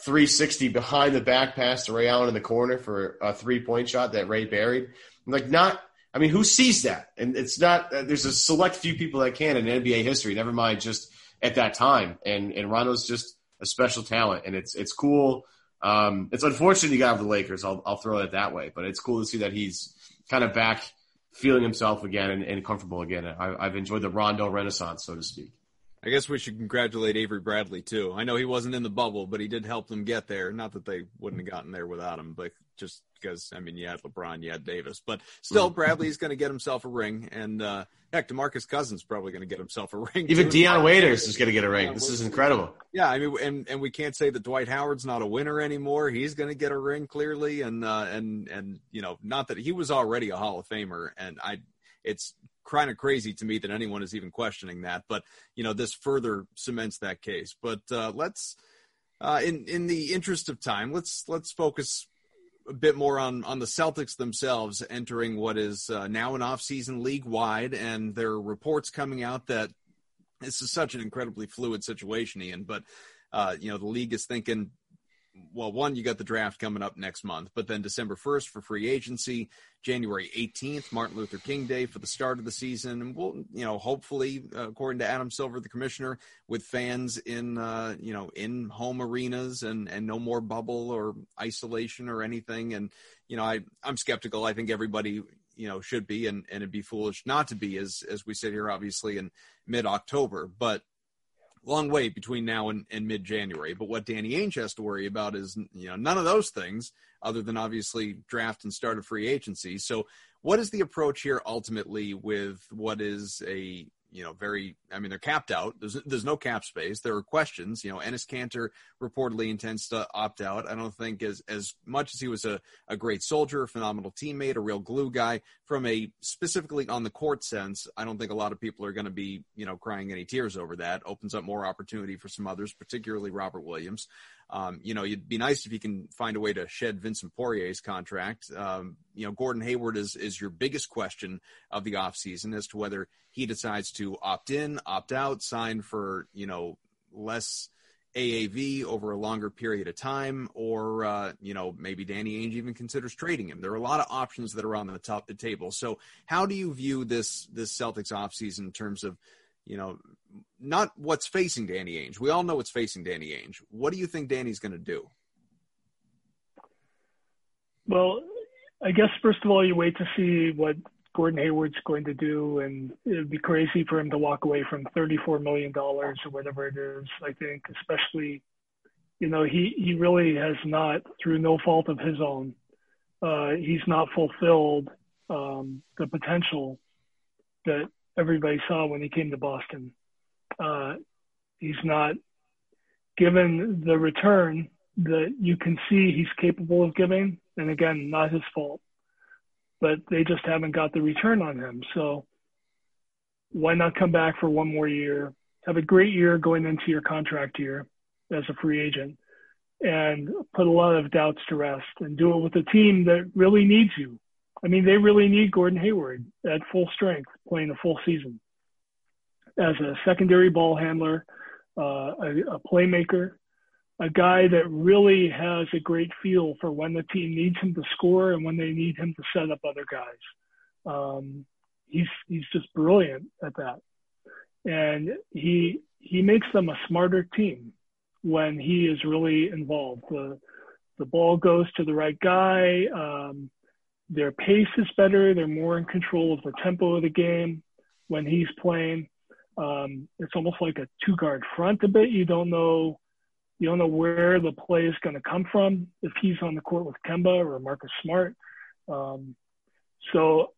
360 behind the back pass to Ray Allen in the corner for a three point shot that Ray buried. Like not I mean, who sees that? And it's not. Uh, there's a select few people that can in NBA history. Never mind just at that time. And and Rondo's just a special talent, and it's it's cool. Um, it's unfortunate he got of the Lakers. I'll I'll throw it that way, but it's cool to see that he's kind of back, feeling himself again and, and comfortable again. I, I've enjoyed the Rondo renaissance, so to speak. I guess we should congratulate Avery Bradley too. I know he wasn't in the bubble, but he did help them get there. Not that they wouldn't have gotten there without him, but just because I mean, you had LeBron, you had Davis, but still, mm-hmm. Bradley's going to get himself a ring, and uh, heck, DeMarcus Cousins probably going to get himself a ring. Even too. Dion Waiters is going to get a ring. Yeah, this is incredible. Yeah, I mean, and and we can't say that Dwight Howard's not a winner anymore. He's going to get a ring clearly, and uh, and and you know, not that he was already a Hall of Famer, and I, it's kind of crazy to me that anyone is even questioning that, but you know, this further cements that case. But uh, let's. Uh, in in the interest of time, let's let's focus a bit more on on the Celtics themselves entering what is uh, now an off-season league wide, and there are reports coming out that this is such an incredibly fluid situation, Ian. But uh, you know, the league is thinking well, one, you got the draft coming up next month, but then December 1st for free agency, January 18th, Martin Luther King Day for the start of the season. And we'll, you know, hopefully, uh, according to Adam Silver, the commissioner, with fans in, uh, you know, in home arenas and, and no more bubble or isolation or anything. And, you know, I, I'm skeptical. I think everybody, you know, should be, and, and it'd be foolish not to be as, as we sit here, obviously in mid October, but long way between now and, and mid January. But what Danny Ainge has to worry about is you know none of those things, other than obviously draft and start a free agency. So, what is the approach here ultimately with what is a you know, very, I mean, they're capped out. There's, there's no cap space. There are questions. You know, Enes Kanter reportedly intends to opt out. I don't think as, as much as he was a, a great soldier, a phenomenal teammate, a real glue guy from a specifically on the court sense, I don't think a lot of people are going to be, you know, crying any tears over that. Opens up more opportunity for some others, particularly Robert Williams. Um, you know, it'd be nice if you can find a way to shed Vincent Poirier's contract. Um, you know, Gordon Hayward is is your biggest question of the offseason as to whether he decides to opt in, opt out, sign for you know less AAV over a longer period of time, or uh, you know maybe Danny Ainge even considers trading him. There are a lot of options that are on the top of the table. So, how do you view this this Celtics offseason in terms of you know, not what's facing Danny Ainge. We all know what's facing Danny Ainge. What do you think Danny's going to do? Well, I guess first of all, you wait to see what Gordon Hayward's going to do, and it'd be crazy for him to walk away from $34 million or whatever it is. I think, especially, you know, he he really has not, through no fault of his own, uh, he's not fulfilled um, the potential that everybody saw when he came to Boston. Uh, he's not given the return that you can see he's capable of giving. And again, not his fault, but they just haven't got the return on him. So why not come back for one more year? Have a great year going into your contract year as a free agent and put a lot of doubts to rest and do it with a team that really needs you I mean, they really need Gordon Hayward at full strength, playing a full season as a secondary ball handler, uh, a, a playmaker, a guy that really has a great feel for when the team needs him to score and when they need him to set up other guys. Um, he's he's just brilliant at that, and he he makes them a smarter team when he is really involved. The the ball goes to the right guy. Um, their pace is better. They're more in control of the tempo of the game when he's playing. Um, it's almost like a two guard front a bit. You don't know, you don't know where the play is going to come from if he's on the court with Kemba or Marcus Smart. Um, so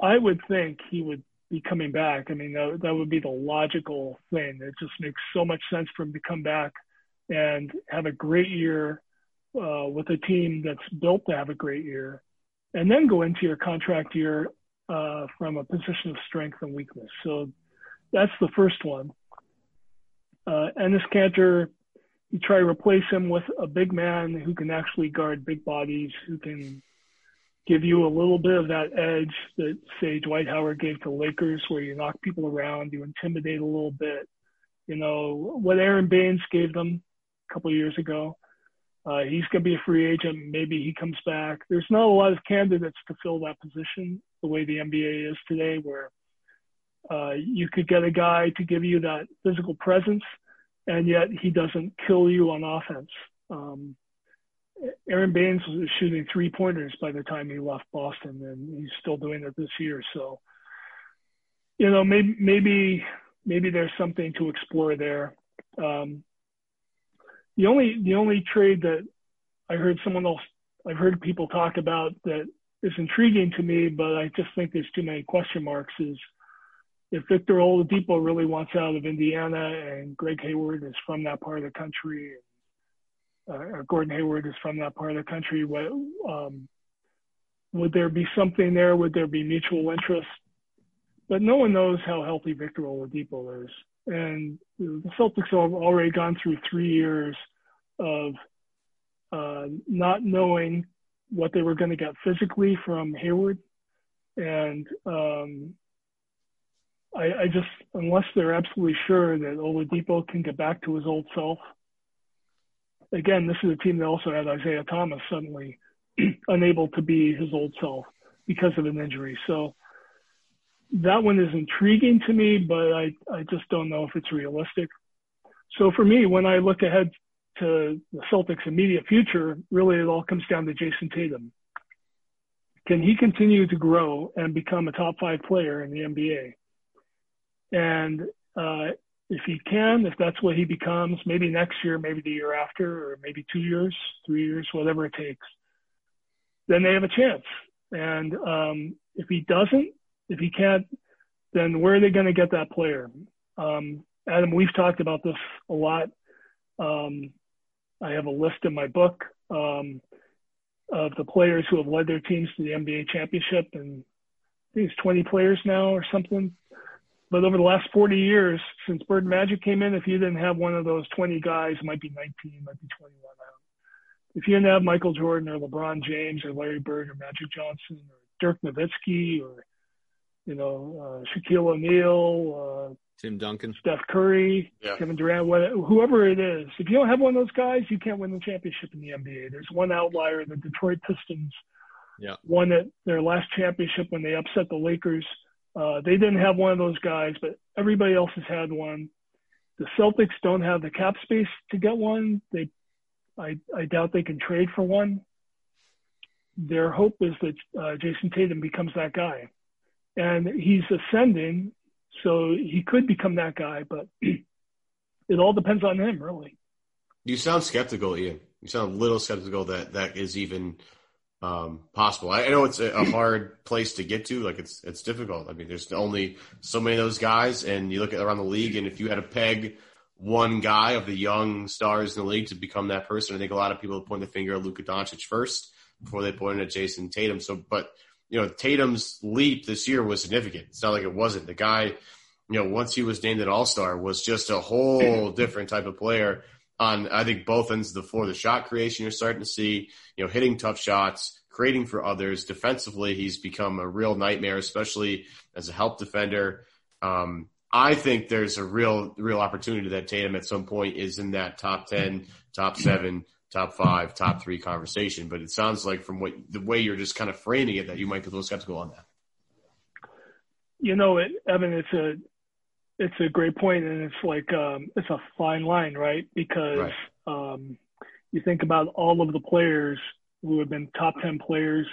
I would think he would be coming back. I mean, that, that would be the logical thing. It just makes so much sense for him to come back and have a great year uh, with a team that's built to have a great year and then go into your contract year uh, from a position of strength and weakness. So that's the first one. Uh, Enes Kanter, you try to replace him with a big man who can actually guard big bodies, who can give you a little bit of that edge that, say, Dwight Howard gave to Lakers, where you knock people around, you intimidate a little bit. You know, what Aron Baynes gave them a couple years ago. Uh, he's going to be a free agent. Maybe he comes back. There's not a lot of candidates to fill that position the way the NBA is today, where uh, you could get a guy to give you that physical presence, and yet he doesn't kill you on offense. Um, Aron Baynes was shooting three pointers by the time he left Boston, and he's still doing it this year. So, you know, maybe maybe maybe there's something to explore there. Um, the only the only trade that I heard someone else I've heard people talk about that is intriguing to me, but I just think there's too many question marks. Is if Victor Oladipo really wants out of Indiana and Greg Hayward is from that part of the country, uh, or Gordon Hayward is from that part of the country, what, um, would there be something there? Would there be mutual interest? But no one knows how healthy Victor Oladipo is. And the Celtics have already gone through three years of uh, not knowing what they were going to get physically from Hayward. And um, I, I, just, unless they're absolutely sure that Oladipo can get back to his old self, again, this is a team that also had Isaiah Thomas suddenly unable to be his old self because of an injury. So that one is intriguing to me, but I, I just don't know if it's realistic. So for me, when I look ahead to the Celtics' immediate future, really it all comes down to Jayson Tatum. Can he continue to grow and become a top five player in the NBA? And uh, if he can, if that's what he becomes, maybe next year, maybe the year after, or maybe two years, three years, whatever it takes, then they have a chance. And um, if he doesn't, if he can't, then where are they going to get that player? Um, Adam, we've talked about this a lot. Um, I have a list in my book um, of the players who have led their teams to the NBA championship, and I think it's 20 players now or something. But over the last 40 years, since Bird Magic came in, if you didn't have one of those 20 guys, might be 19, might be 21 If you didn't have Michael Jordan or LeBron James or Larry Bird or Magic Johnson or Dirk Nowitzki or you know, uh, Shaquille O'Neal, uh, Tim Duncan, Steph Curry, yeah. Kevin Durant, whatever, whoever it is. If you don't have one of those guys, you can't win the championship in the NBA. There's one outlier, the Detroit Pistons. Yeah. Won at their last championship when they upset the Lakers. Uh, they didn't have one of those guys, but everybody else has had one. The Celtics don't have the cap space to get one. They, I, I doubt they can trade for one. Their hope is that uh, Jayson Tatum becomes that guy and he's ascending, so he could become that guy. But it all depends on him, really. You sound skeptical, Ian. You sound a little skeptical that that is even um, possible. I, I, know it's a, a, hard place to get to. Like it's it's difficult. I mean, there's only so many of those guys, and you look at around the league, and if you had to peg one guy of the young stars in the league to become that person, I think a lot of people point the finger at Luka Doncic first before they point at Jayson Tatum. So, but you know, Tatum's leap this year was significant. It's not like it wasn't. The guy, you know, once he was named an All Star, was just a whole different type of player. On I think both ends of the floor, the shot creation you're starting to see, you know, hitting tough shots, creating for others. Defensively, he's become a real nightmare, especially as a help defender. Um, I think there's a real, real opportunity that Tatum at some point is in that top ten, top seven top five, top three conversation. But it sounds like from what the way you're just kind of framing it that you might be a little skeptical on that. You know, it, Evan, it's a it's a great point, and it's like um, it's a fine line, right? Because right. Um, you think about all of the players who have been top ten players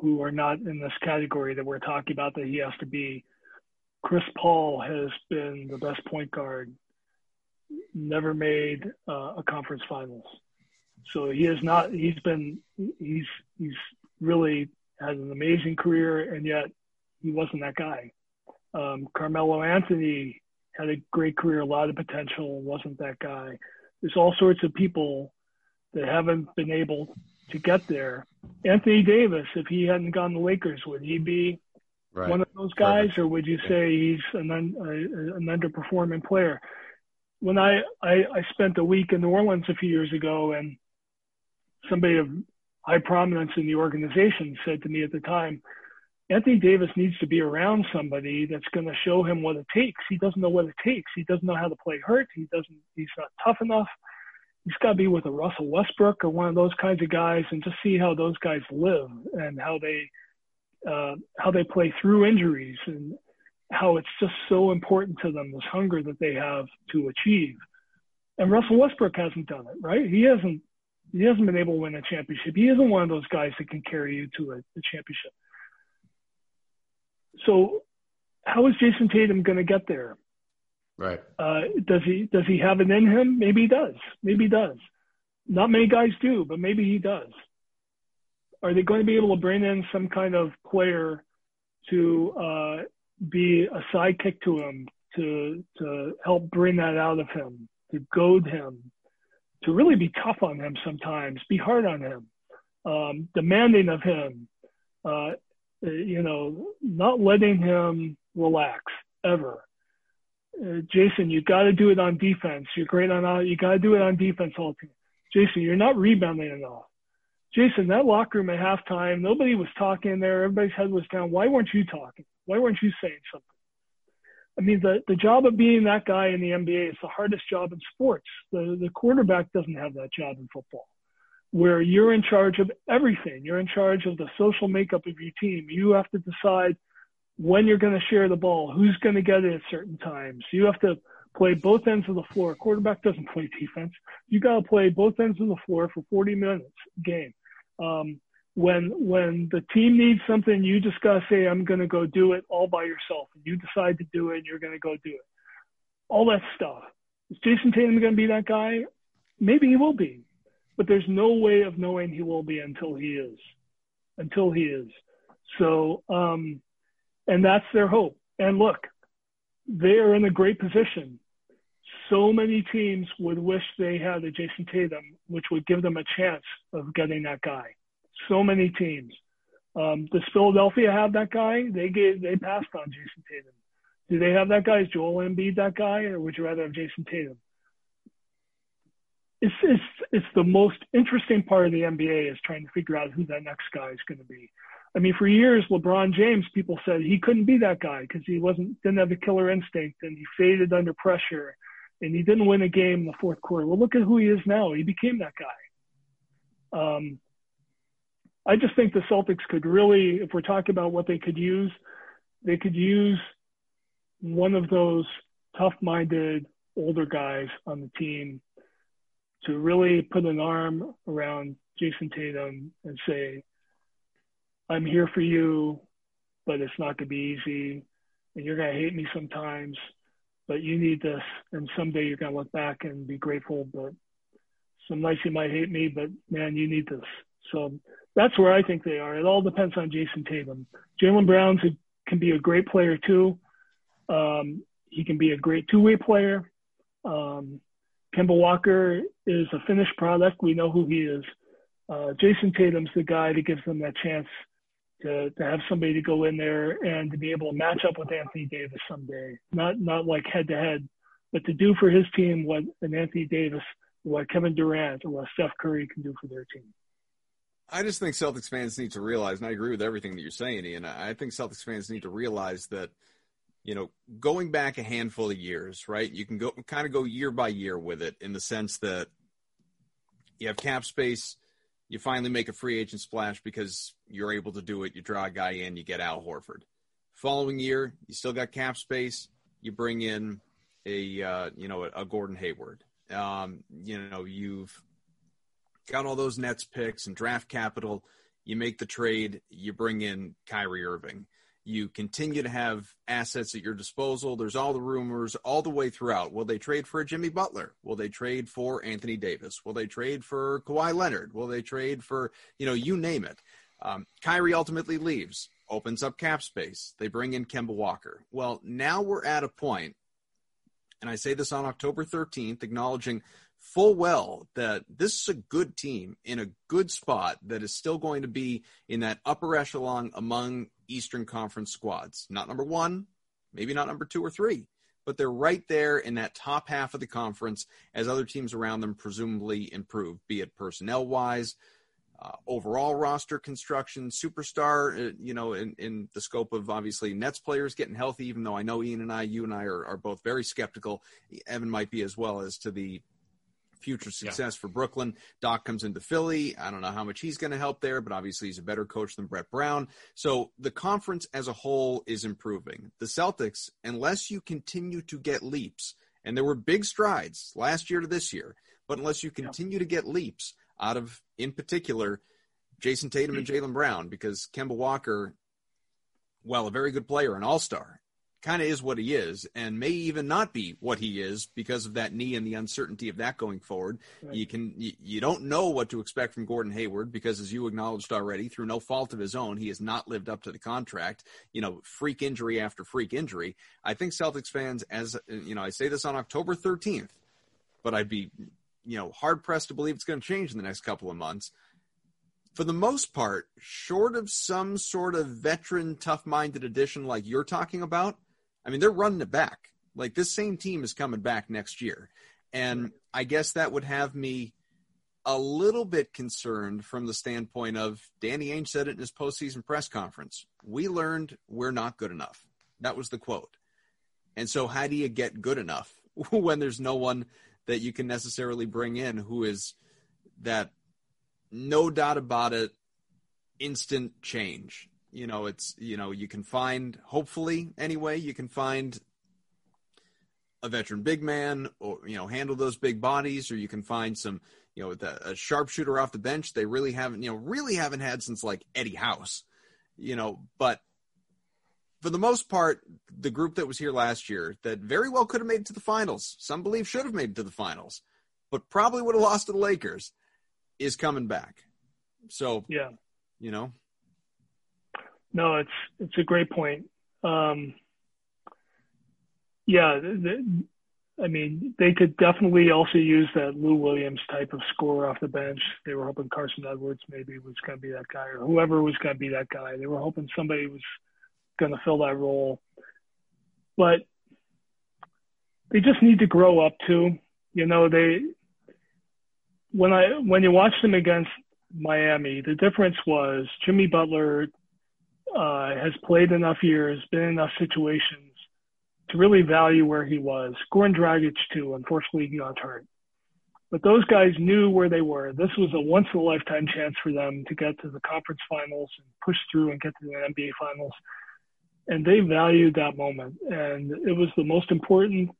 who are not in this category that we're talking about that he has to be. Chris Paul has been the best point guard, never made uh, a conference finals. So he is not. He's been. He's he's really had an amazing career, and yet he wasn't that guy. Um, Carmelo Anthony had a great career, a lot of potential, wasn't that guy. There's all sorts of people that haven't been able to get there. Anthony Davis, if he hadn't gone to the Lakers, would he be right. one of those guys, Perfect. or would you say he's an, un, a, an underperforming player? When I, I I spent a week in New Orleans a few years ago, and somebody of high prominence in the organization said to me at the time, Anthony Davis needs to be around somebody that's going to show him what it takes. He doesn't know what it takes. He doesn't know how to play hurt. He doesn't. He's not tough enough. He's got to be with a Russell Westbrook or one of those kinds of guys, and just see how those guys live and how they uh, how they play through injuries and how it's just so important to them this hunger that they have to achieve. And Russell Westbrook hasn't done it, right? He hasn't he hasn't been able to win a championship. He isn't one of those guys that can carry you to a, a championship. So, how is Jayson Tatum going to get there? Right. Uh, does he does he have it in him? Maybe he does. Maybe he does. Not many guys do, but maybe he does. are they going to be able to bring in some kind of player to uh, be a sidekick to him, to to help bring that out of him, to goad him, to really be tough on him sometimes, be hard on him, um, demanding of him, uh, you know, not letting him relax ever. Uh, Jayson, you got to do it on defense. You're great on all. You got to do it on defense all the time. Jayson, you're not rebounding enough. Jayson, that locker room at halftime, nobody was talking there. Everybody's head was down. Why weren't you talking? Why weren't you saying something? I mean, the, the job of being that guy in the NBA is the hardest job in sports. The, the quarterback doesn't have that job in football, where you're in charge of everything. You're in charge of the social makeup of your team. You have to decide when you're going to share the ball, who's going to get it at certain times. You have to play both ends of the floor. Quarterback doesn't play defense. You got to play both ends of the floor for 40 minutes game. Um, when when the team needs something, you just gotta say, "I'm gonna go do it all by yourself," and you decide to do it, and you're gonna go do it. All that stuff. Is Jayson Tatum gonna be that guy? Maybe he will be, but there's no way of knowing he will be until he is. Until he is. So, um, and that's their hope. And look, they are in a great position. So many teams would wish they had a Jayson Tatum, which would give them a chance of getting that guy so many teams. Um, does Philadelphia have that guy? They gave they passed on Jayson Tatum. Do they have that guy? Is Joel Embiid that guy, or would you rather have Jayson Tatum? It's it's it's the most interesting part of the NBA is trying to figure out who that next guy is going to be. I mean, for years, LeBron James, people said he couldn't be that guy because he wasn't didn't have the killer instinct and he faded under pressure and he didn't win a game in the fourth quarter. Well, look at who he is now. He became that guy. Um, I just think the Celtics could really, if we're talking about what they could use, they could use one of those tough-minded older guys on the team to really put an arm around Jayson Tatum and say, I'm here for you, but it's not going to be easy. And you're going to hate me sometimes, but you need this. And someday you're going to look back and be grateful. But some nights you might hate me, but man, you need this. So that's where I think they are. It all depends on Jayson Tatum. Jaylen Brown can be a great player too. Um, he can be a great two-way player. Um, Kemba Walker is a finished product. We know who he is. Uh, Jayson Tatum's the guy that gives them that chance to, to have somebody to go in there and to be able to match up with Anthony Davis someday. Not not like head to head, but to do for his team what an Anthony Davis, what Kevin Durant, or what Steph Curry can do for their team. I just think Celtics fans need to realize, and I agree with everything that you're saying, Ian. I think Celtics fans need to realize that, you know, going back a handful of years, right? You can go kind of go year by year with it in the sense that you have cap space, you finally make a free agent splash because you're able to do it. You draw a guy in, you get Al Horford. Following year, you still got cap space, you bring in a uh, you know a, a Gordon Hayward. Um, you know you've got all those Nets picks and draft capital. You make the trade, you bring in Kyrie Irving. You continue to have assets at your disposal. There's all the rumors all the way throughout. Will they trade for a Jimmy Butler? Will they trade for Anthony Davis? Will they trade for Kawhi Leonard? Will they trade for, you know, you name it? Um, Kyrie ultimately leaves, opens up cap space. They bring in Kemba Walker. Well, now we're at a point, and I say this on October 13th, acknowledging full well that this is a good team in a good spot that is still going to be in that upper echelon among Eastern Conference squads. Not number one, maybe not number two or three, but they're right there in that top half of the conference as other teams around them presumably improve, be it personnel wise, uh, overall roster construction, superstar, uh, you know, in, in the scope of obviously Nets players getting healthy, even though I know Ian and I, you and I are, are both very skeptical. Evan might be as well as to the future success yeah. for Brooklyn. Doc comes into Philly. I don't know how much he's going to help there, but obviously he's a better coach than Brett Brown. So the conference as a whole is improving. The Celtics, unless you continue to get leaps, and there were big strides last year to this year, but unless you continue yeah. to get leaps out of, in particular, Jayson Tatum and mm. Jaylen Brown, because Kemba Walker, well, a very good player, an all star, kind of is what he is and may even not be what he is because of that knee and the uncertainty of that going forward. Right. You can you, you, don't know what to expect from Gordon Hayward because as you acknowledged already through no fault of his own, he has not lived up to the contract, you know, freak injury after freak injury. I think Celtics fans as you know, I say this on October 13th, but I'd be you know, hard pressed to believe it's going to change in the next couple of months for the most part, short of some sort of veteran, tough minded addition like you're talking about, I mean, they're running it back. Like this same team is coming back next year. And I guess that would have me a little bit concerned from the standpoint of Danny Ainge said it in his postseason press conference. We learned we're not good enough. That was the quote. And so, how do you get good enough when there's no one that you can necessarily bring in who is that no doubt about it instant change? You know, it's you know you can find hopefully anyway you can find a veteran big man or you know handle those big bodies, or you can find some you know the, a sharpshooter off the bench. They really haven't you know really haven't had since like Eddie House, you know, but. For the most part, the group that was here last year that very well could have made it to the finals, some believe should have made it to the finals, but probably would have lost to the Lakers, is coming back. So, yeah, you know, no, it's it's a great point. Um, yeah, the, I mean, they could definitely also use that Lou Williams type of score off the bench. They were hoping Carsen Edwards maybe was going to be that guy, or whoever was going to be that guy. They were hoping somebody was going to fill that role, but they just need to grow up too. You know, they when I when you watch them against Miami, the difference was Jimmy Butler uh, has played enough years, been in enough situations to really value where he was. Goran Dragic too. Unfortunately, he got hurt. But those guys knew where they were. This was a once in a lifetime chance for them to get to the conference finals and push through and get to the NBA finals. And they valued that moment. And it was the most important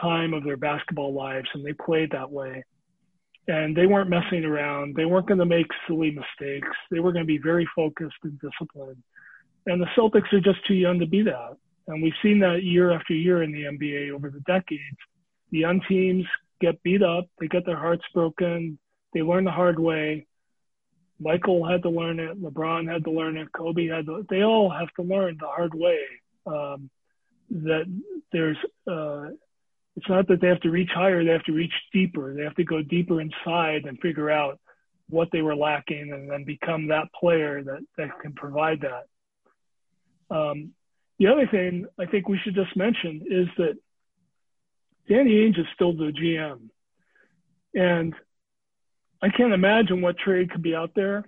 time of their basketball lives. And they played that way. And they weren't messing around. They weren't going to make silly mistakes. They were going to be very focused and disciplined. And the Celtics are just too young to be that. And we've seen that year after year in the NBA over the decades. The young teams get beat up, they get their hearts broken, they learn the hard way. Michael had to learn it, LeBron had to learn it, Kobe had to, they all have to learn the hard way. Um, that there's, uh, it's not that they have to reach higher, they have to reach deeper. They have to go deeper inside and figure out what they were lacking and then become that player that, that can provide that. Um, the other thing I think we should just mention is that Danny Ainge is still the GM. And I can't imagine what trade could be out there.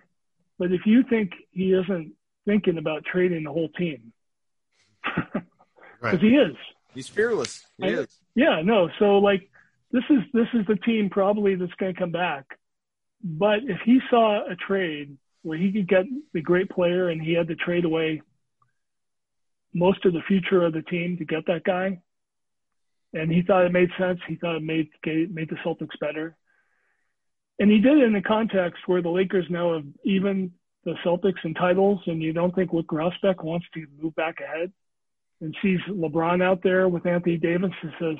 But if you think he isn't thinking about trading the whole team, because right. he is. He's fearless. He I, is. Yeah, no. So like this is this is the team probably that's going to come back. But if he saw a trade where he could get the great player and he had to trade away most of the future of the team to get that guy. And he thought it made sense. He thought it made made the Celtics better. And he did it in the context where the Lakers now have even the Celtics in titles, and you don't think Wyc Grousbeck wants to move back ahead and sees LeBron out there with Anthony Davis and says,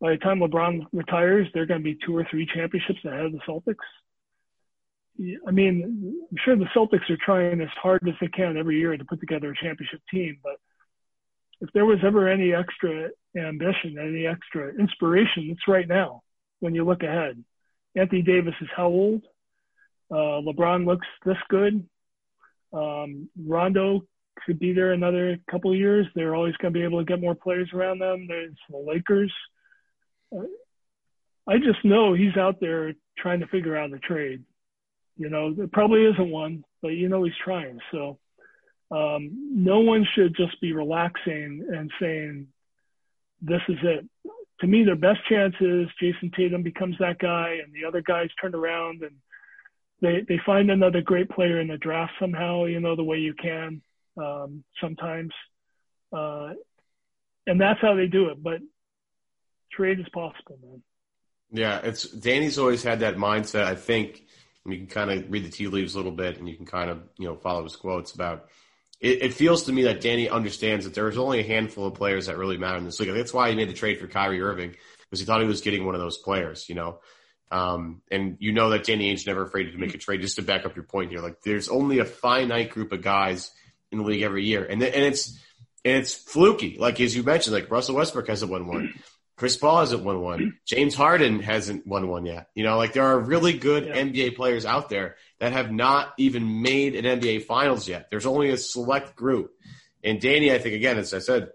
by the time LeBron retires, they're going to be two or three championships ahead of the Celtics. I mean, I'm sure the Celtics are trying as hard as they can every year to put together a championship team, but if there was ever any extra ambition, any extra inspiration, it's right now when you look ahead. Anthony Davis is how old? Uh, LeBron looks this good. Um, Rondo could be there another couple of years. They're always going to be able to get more players around them. There's the Lakers. Uh, I just know he's out there trying to figure out a trade. You know, there probably isn't one, but you know he's trying. So um, no one should just be relaxing and saying, this is it. To me, their best chance is Jayson Tatum becomes that guy and the other guys turn around and they, they find another great player in the draft somehow, you know, the way you can um, sometimes. Uh, and that's how they do it. But trade is possible, man. Yeah, it's Danny's always had that mindset. I think you can kind of read the tea leaves a little bit, and you can kind of you know follow his quotes about it, it, feels to me that Danny understands that there's only a handful of players that really matter in this league. That's why he made the trade for Kyrie Irving because he thought he was getting one of those players, you know. Um, and you know that Danny Ainge's never afraid to make a trade. Just to back up your point here, like there's only a finite group of guys in the league every year, and and it's and it's fluky. Like as you mentioned, like Russell Westbrook hasn't won one. Chris Paul hasn't won one. James Harden hasn't won one yet. You know, like there are really good yeah. NBA players out there that have not even made an NBA finals yet. There's only a select group. And Danny, I think, again, as I said,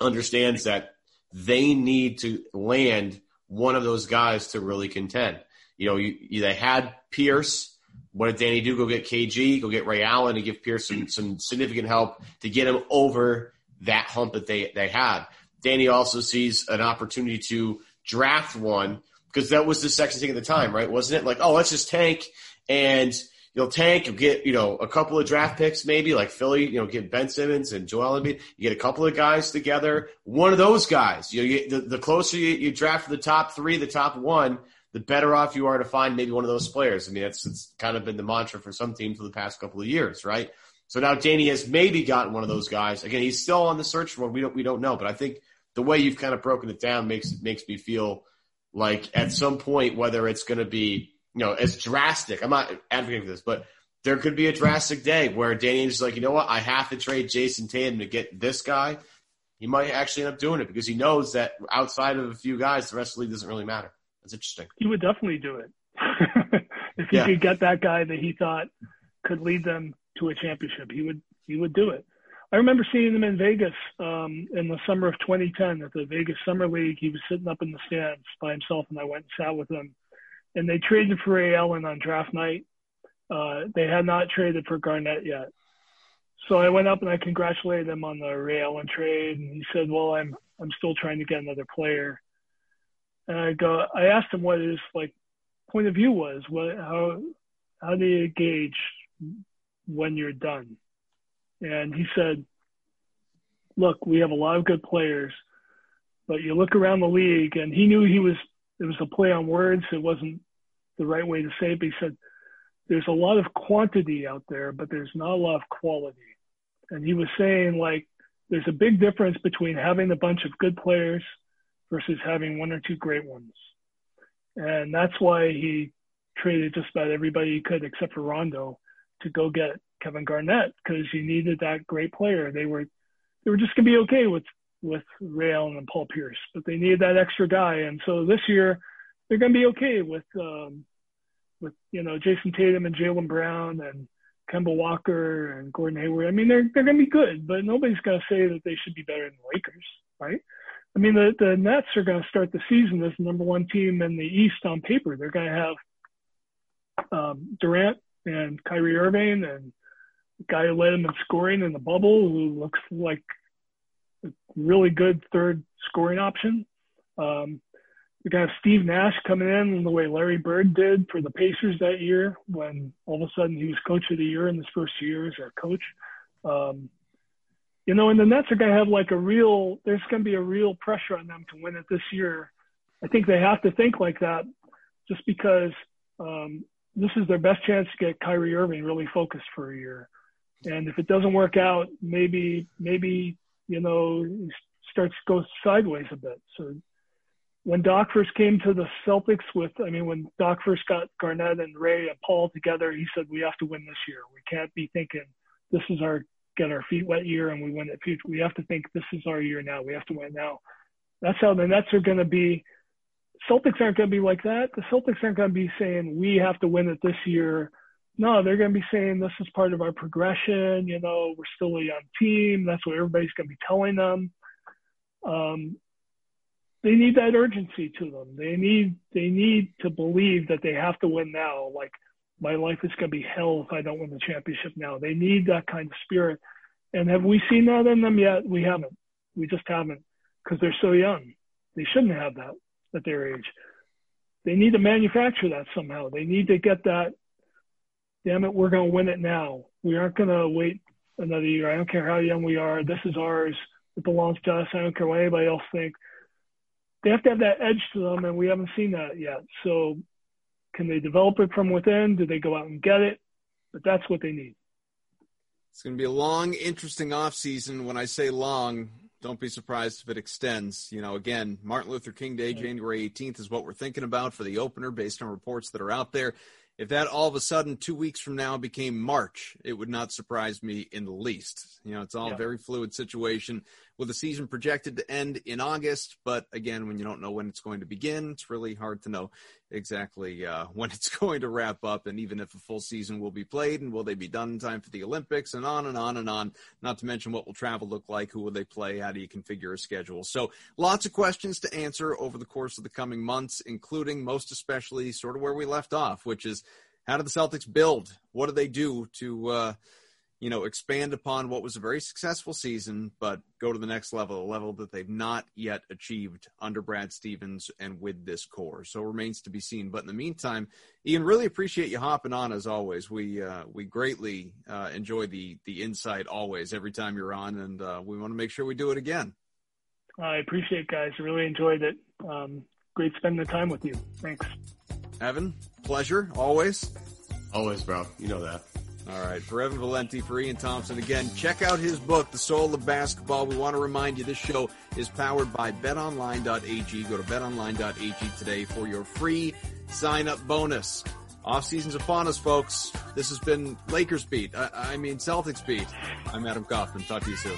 understands that they need to land one of those guys to really contend. You know, you, you, they had Pierce. What did Danny do? Go get KG, go get Ray Allen, and give Pierce some, some significant help to get him over that hump that they, they had. Danny also sees an opportunity to draft one because that was the sexy thing at the time, right? Wasn't it? Like, oh, let's just tank and you'll tank, you'll get, you know, a couple of draft picks maybe like Philly, you know, get Ben Simmons and Joel Embiid. You get a couple of guys together. One of those guys, you know, you, the, the closer you, you draft the top three, the top one, the better off you are to find maybe one of those players. I mean, that's kind of been the mantra for some teams for the past couple of years, right? So now Danny has maybe gotten one of those guys. Again, he's still on the search for one. We don't we don't know, but I think the way you've kind of broken it down makes makes me feel like at some point, whether it's going to be you know as drastic. I'm not advocating for this, but there could be a drastic day where Danny is like, you know what, I have to trade Jayson Tatum to get this guy. He might actually end up doing it because he knows that outside of a few guys, the rest of the league doesn't really matter. That's interesting. He would definitely do it if he yeah. could get that guy that he thought could lead them to a championship. He would he would do it. I remember seeing him in Vegas um, in the summer of 2010 at the Vegas Summer League. He was sitting up in the stands by himself, and I went and sat with him. And they traded for Ray Allen on draft night. Uh, they had not traded for Garnett yet. So I went up and I congratulated him on the Ray Allen trade, and he said, "Well, I'm I'm still trying to get another player." And I go, I asked him what his like point of view was. What how how do you gauge when you're done? And he said, "Look, we have a lot of good players, but you look around the league." And he knew he was it was a play on words. It wasn't the right way to say it. But he said, "There's a lot of quantity out there, but there's not a lot of quality." And he was saying like, there's a big difference between having a bunch of good players versus having one or two great ones. And that's why he traded just about everybody he could except for Rondo to go get Kevin Garnett because you needed that great player. They were they were just gonna be okay with with Ray Allen and Paul Pierce, but they needed that extra guy. And so this year they're gonna be okay with um, with you know Jayson Tatum and Jaylen Brown and Kemba Walker and Gordon Hayward. I mean they're they're gonna be good, but nobody's gonna say that they should be better than the Lakers, right? I mean the the Nets are gonna start the season as the number one team in the East on paper. They're gonna have um, Durant and Kyrie Irving and guy who led him in scoring in the bubble, who looks like a really good third scoring option. Um, we got Steve Nash coming in the way Larry Bird did for the Pacers that year when all of a sudden he was coach of the year in his first year as our coach. Um, you know, and the Nets are going to have like a real, there's going to be a real pressure on them to win it this year. I think they have to think like that just because um, this is their best chance to get Kyrie Irving really focused for a year. And if it doesn't work out, maybe maybe you know starts to go sideways a bit. So when Doc first came to the Celtics with, I mean, when Doc first got Garnett and Ray and Paul together, he said we have to win this year. We can't be thinking this is our get our feet wet year and we win it future. We have to think this is our year now. We have to win now. That's how the Nets are going to be. Celtics aren't going to be like that. The Celtics aren't going to be saying we have to win it this year no, they're going to be saying this is part of our progression. You know, we're still a young team. That's what everybody's going to be telling them. Um, they need that urgency to them. They need they need to believe that they have to win now. Like my life is going to be hell if I don't win the championship now. They need that kind of spirit. And have we seen that in them yet? We haven't. We just haven't because they're so young. They shouldn't have that at their age. They need to manufacture that somehow. They need to get that damn it, we're going to win it now. We aren't going to wait another year. I don't care how young we are. This is ours. It belongs to us. I don't care what anybody else thinks. They have to have that edge to them, and we haven't seen that yet. So, can they develop it from within? Do they go out and get it? But that's what they need. It's going to be a long, interesting off season. When I say long, don't be surprised if it extends. You know, again, Martin Luther King Day, January 18th is what we're thinking about for the opener based on reports that are out there. If that all of a sudden two weeks from now became March, it would not surprise me in the least. You know, it's all yeah. a very fluid situation with the season projected to end in August. But again, when you don't know when it's going to begin, it's really hard to know exactly uh, when it's going to wrap up. And even if a full season will be played and will they be done in time for the Olympics and on and on and on, not to mention what will travel look like? Who will they play? How do you configure a schedule? So lots of questions to answer over the course of the coming months, including most especially sort of where we left off, which is how do the Celtics build? What do they do to, uh, you know, expand upon what was a very successful season, but go to the next level, a level that they've not yet achieved under Brad Stevens and with this core. So remains to be seen. But in the meantime, Ian, really appreciate you hopping on as always. We uh, we greatly uh, enjoy the the insight always every time you're on, and uh, we want to make sure we do it again. I appreciate, it, guys. Really enjoyed it. Um, great spending the time with you. Thanks. Evan, pleasure always. Always, bro. You know that. All right. For Evan Valenti, for Ian Thomsen, again, check out his book, The Soul of Basketball. We want to remind you this show is powered by betonline.ag. Go to betonline.ag today for your free sign up bonus. Off season's upon us, folks. This has been Lakers Beat. I, I mean, Celtics Beat. I'm Adam Kaufman. Talk to you soon.